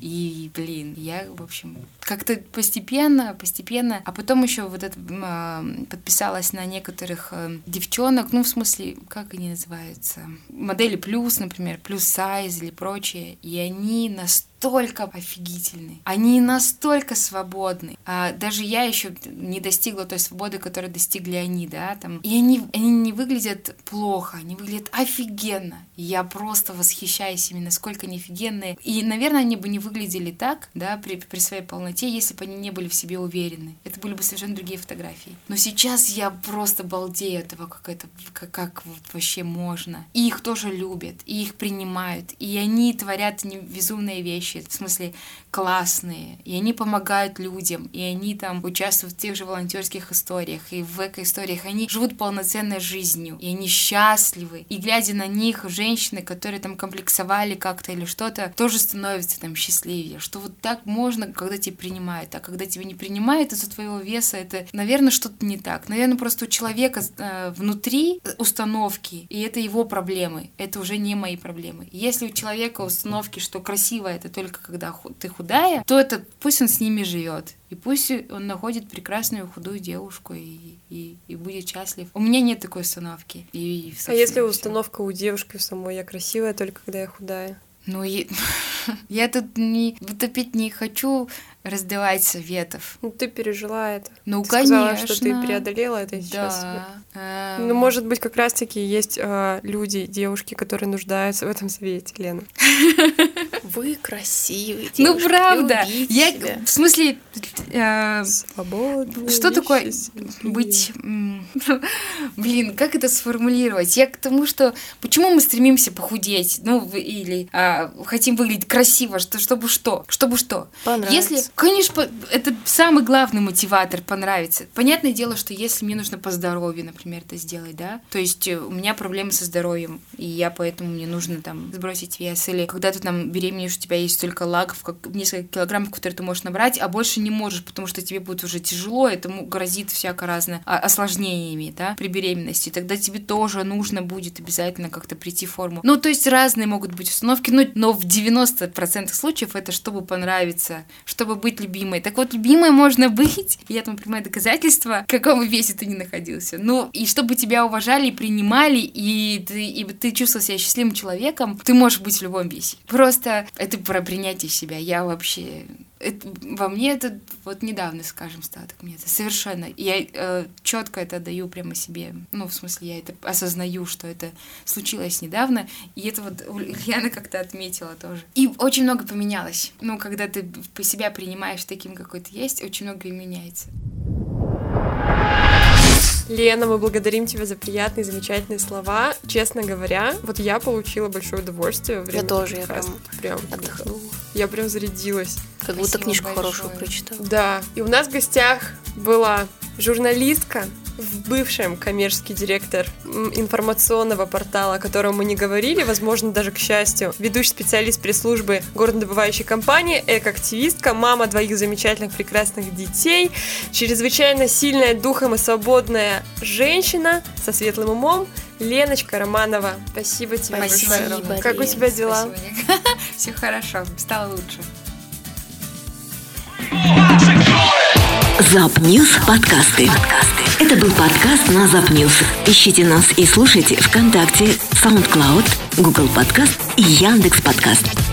и, блин, я, в общем, как-то постепенно, постепенно, а потом еще вот это э, подписалась на некоторых э, девчонок, ну, в смысле, как они называются? Модели плюс, например, плюс сайз или прочее, и они настолько настолько офигительны, они настолько свободны. А даже я еще не достигла той свободы, которую достигли они, да, там. И они, они не выглядят плохо, они выглядят офигенно. Я просто восхищаюсь ими, насколько они офигенные. И, наверное, они бы не выглядели так, да, при, при своей полноте, если бы они не были в себе уверены. Это были бы совершенно другие фотографии. Но сейчас я просто балдею от того, как это, как, как вот вообще можно. И их тоже любят, и их принимают, и они творят безумные вещи вещи, в смысле классные, и они помогают людям, и они там участвуют в тех же волонтерских историях, и в эко-историях, они живут полноценной жизнью, и они счастливы, и глядя на них, женщины, которые там комплексовали как-то или что-то, тоже становятся там счастливее, что вот так можно, когда тебя принимают, а когда тебя не принимают из-за твоего веса, это, наверное, что-то не так, наверное, просто у человека э, внутри установки, и это его проблемы, это уже не мои проблемы. Если у человека установки, что красиво это только когда ты худая, то это пусть он с ними живет. И пусть он находит прекрасную худую девушку и, и, и будет счастлив. У меня нет такой установки. И, и а если установка у девушки самой, я красивая только когда я худая? Ну, и... я тут не утопить не хочу раздавать советов. Ну, ты пережила это. Ну, ты конечно. Сказала, что ты преодолела это да. сейчас. Эм... Ну, может быть, как раз-таки есть э, люди, девушки, которые нуждаются в этом совете, Лена. Вы красивые девушки. Ну, правда. Я, в смысле... Э, Что такое быть... Блин, как это сформулировать? Я к тому, что... Почему мы стремимся похудеть? Ну, или а, хотим выглядеть красиво, что, чтобы что? Чтобы что? Если Конечно, это самый главный мотиватор понравится. Понятное дело, что если мне нужно по здоровью, например, это сделать, да, то есть э, у меня проблемы со здоровьем, и я поэтому мне нужно там сбросить вес, или когда ты там беременеешь, у тебя есть столько лагов, как несколько килограммов, которые ты можешь набрать, а больше не можешь, потому что тебе будет уже тяжело, этому грозит всяко разное а, осложнениями, да, при беременности. Тогда тебе тоже нужно будет обязательно как-то прийти в форму. Ну, то есть разные могут быть установки, но, но в 90% случаев это чтобы понравиться, чтобы быть любимой. Так вот, любимой можно быть, и я там принимаю доказательства, в каком весе ты не находился. Ну, и чтобы тебя уважали и принимали, и ты, и ты чувствовал себя счастливым человеком, ты можешь быть в любом весе. Просто это про принятие себя. Я вообще это, во мне это вот недавно, скажем, стало так мне это совершенно. Я э, четко это даю прямо себе. Ну, в смысле, я это осознаю, что это случилось недавно. И это вот Ульяна как-то отметила тоже. И очень много поменялось. Ну, когда ты по себя принимаешь таким, какой ты есть, очень многое меняется. Лена, мы благодарим тебя за приятные, замечательные слова. Честно говоря, вот я получила большое удовольствие во время Я тоже, я прям, прям отдохнула. Я прям зарядилась. Как будто книжку большое. хорошую прочитала. Да. И у нас в гостях была журналистка, в бывшем коммерческий директор информационного портала, о котором мы не говорили, возможно, даже к счастью, ведущий специалист пресс-службы горнодобывающей компании, эко-активистка, мама двоих замечательных прекрасных детей, чрезвычайно сильная духом и свободная женщина со светлым умом, Леночка Романова. Спасибо тебе Спасибо, большое. Как у тебя дела? Все хорошо, стало лучше. Запньюз подкасты. подкасты. Это был подкаст на Запньюз. Ищите нас и слушайте ВКонтакте, SoundCloud, Google Подкаст и Яндекс Подкаст.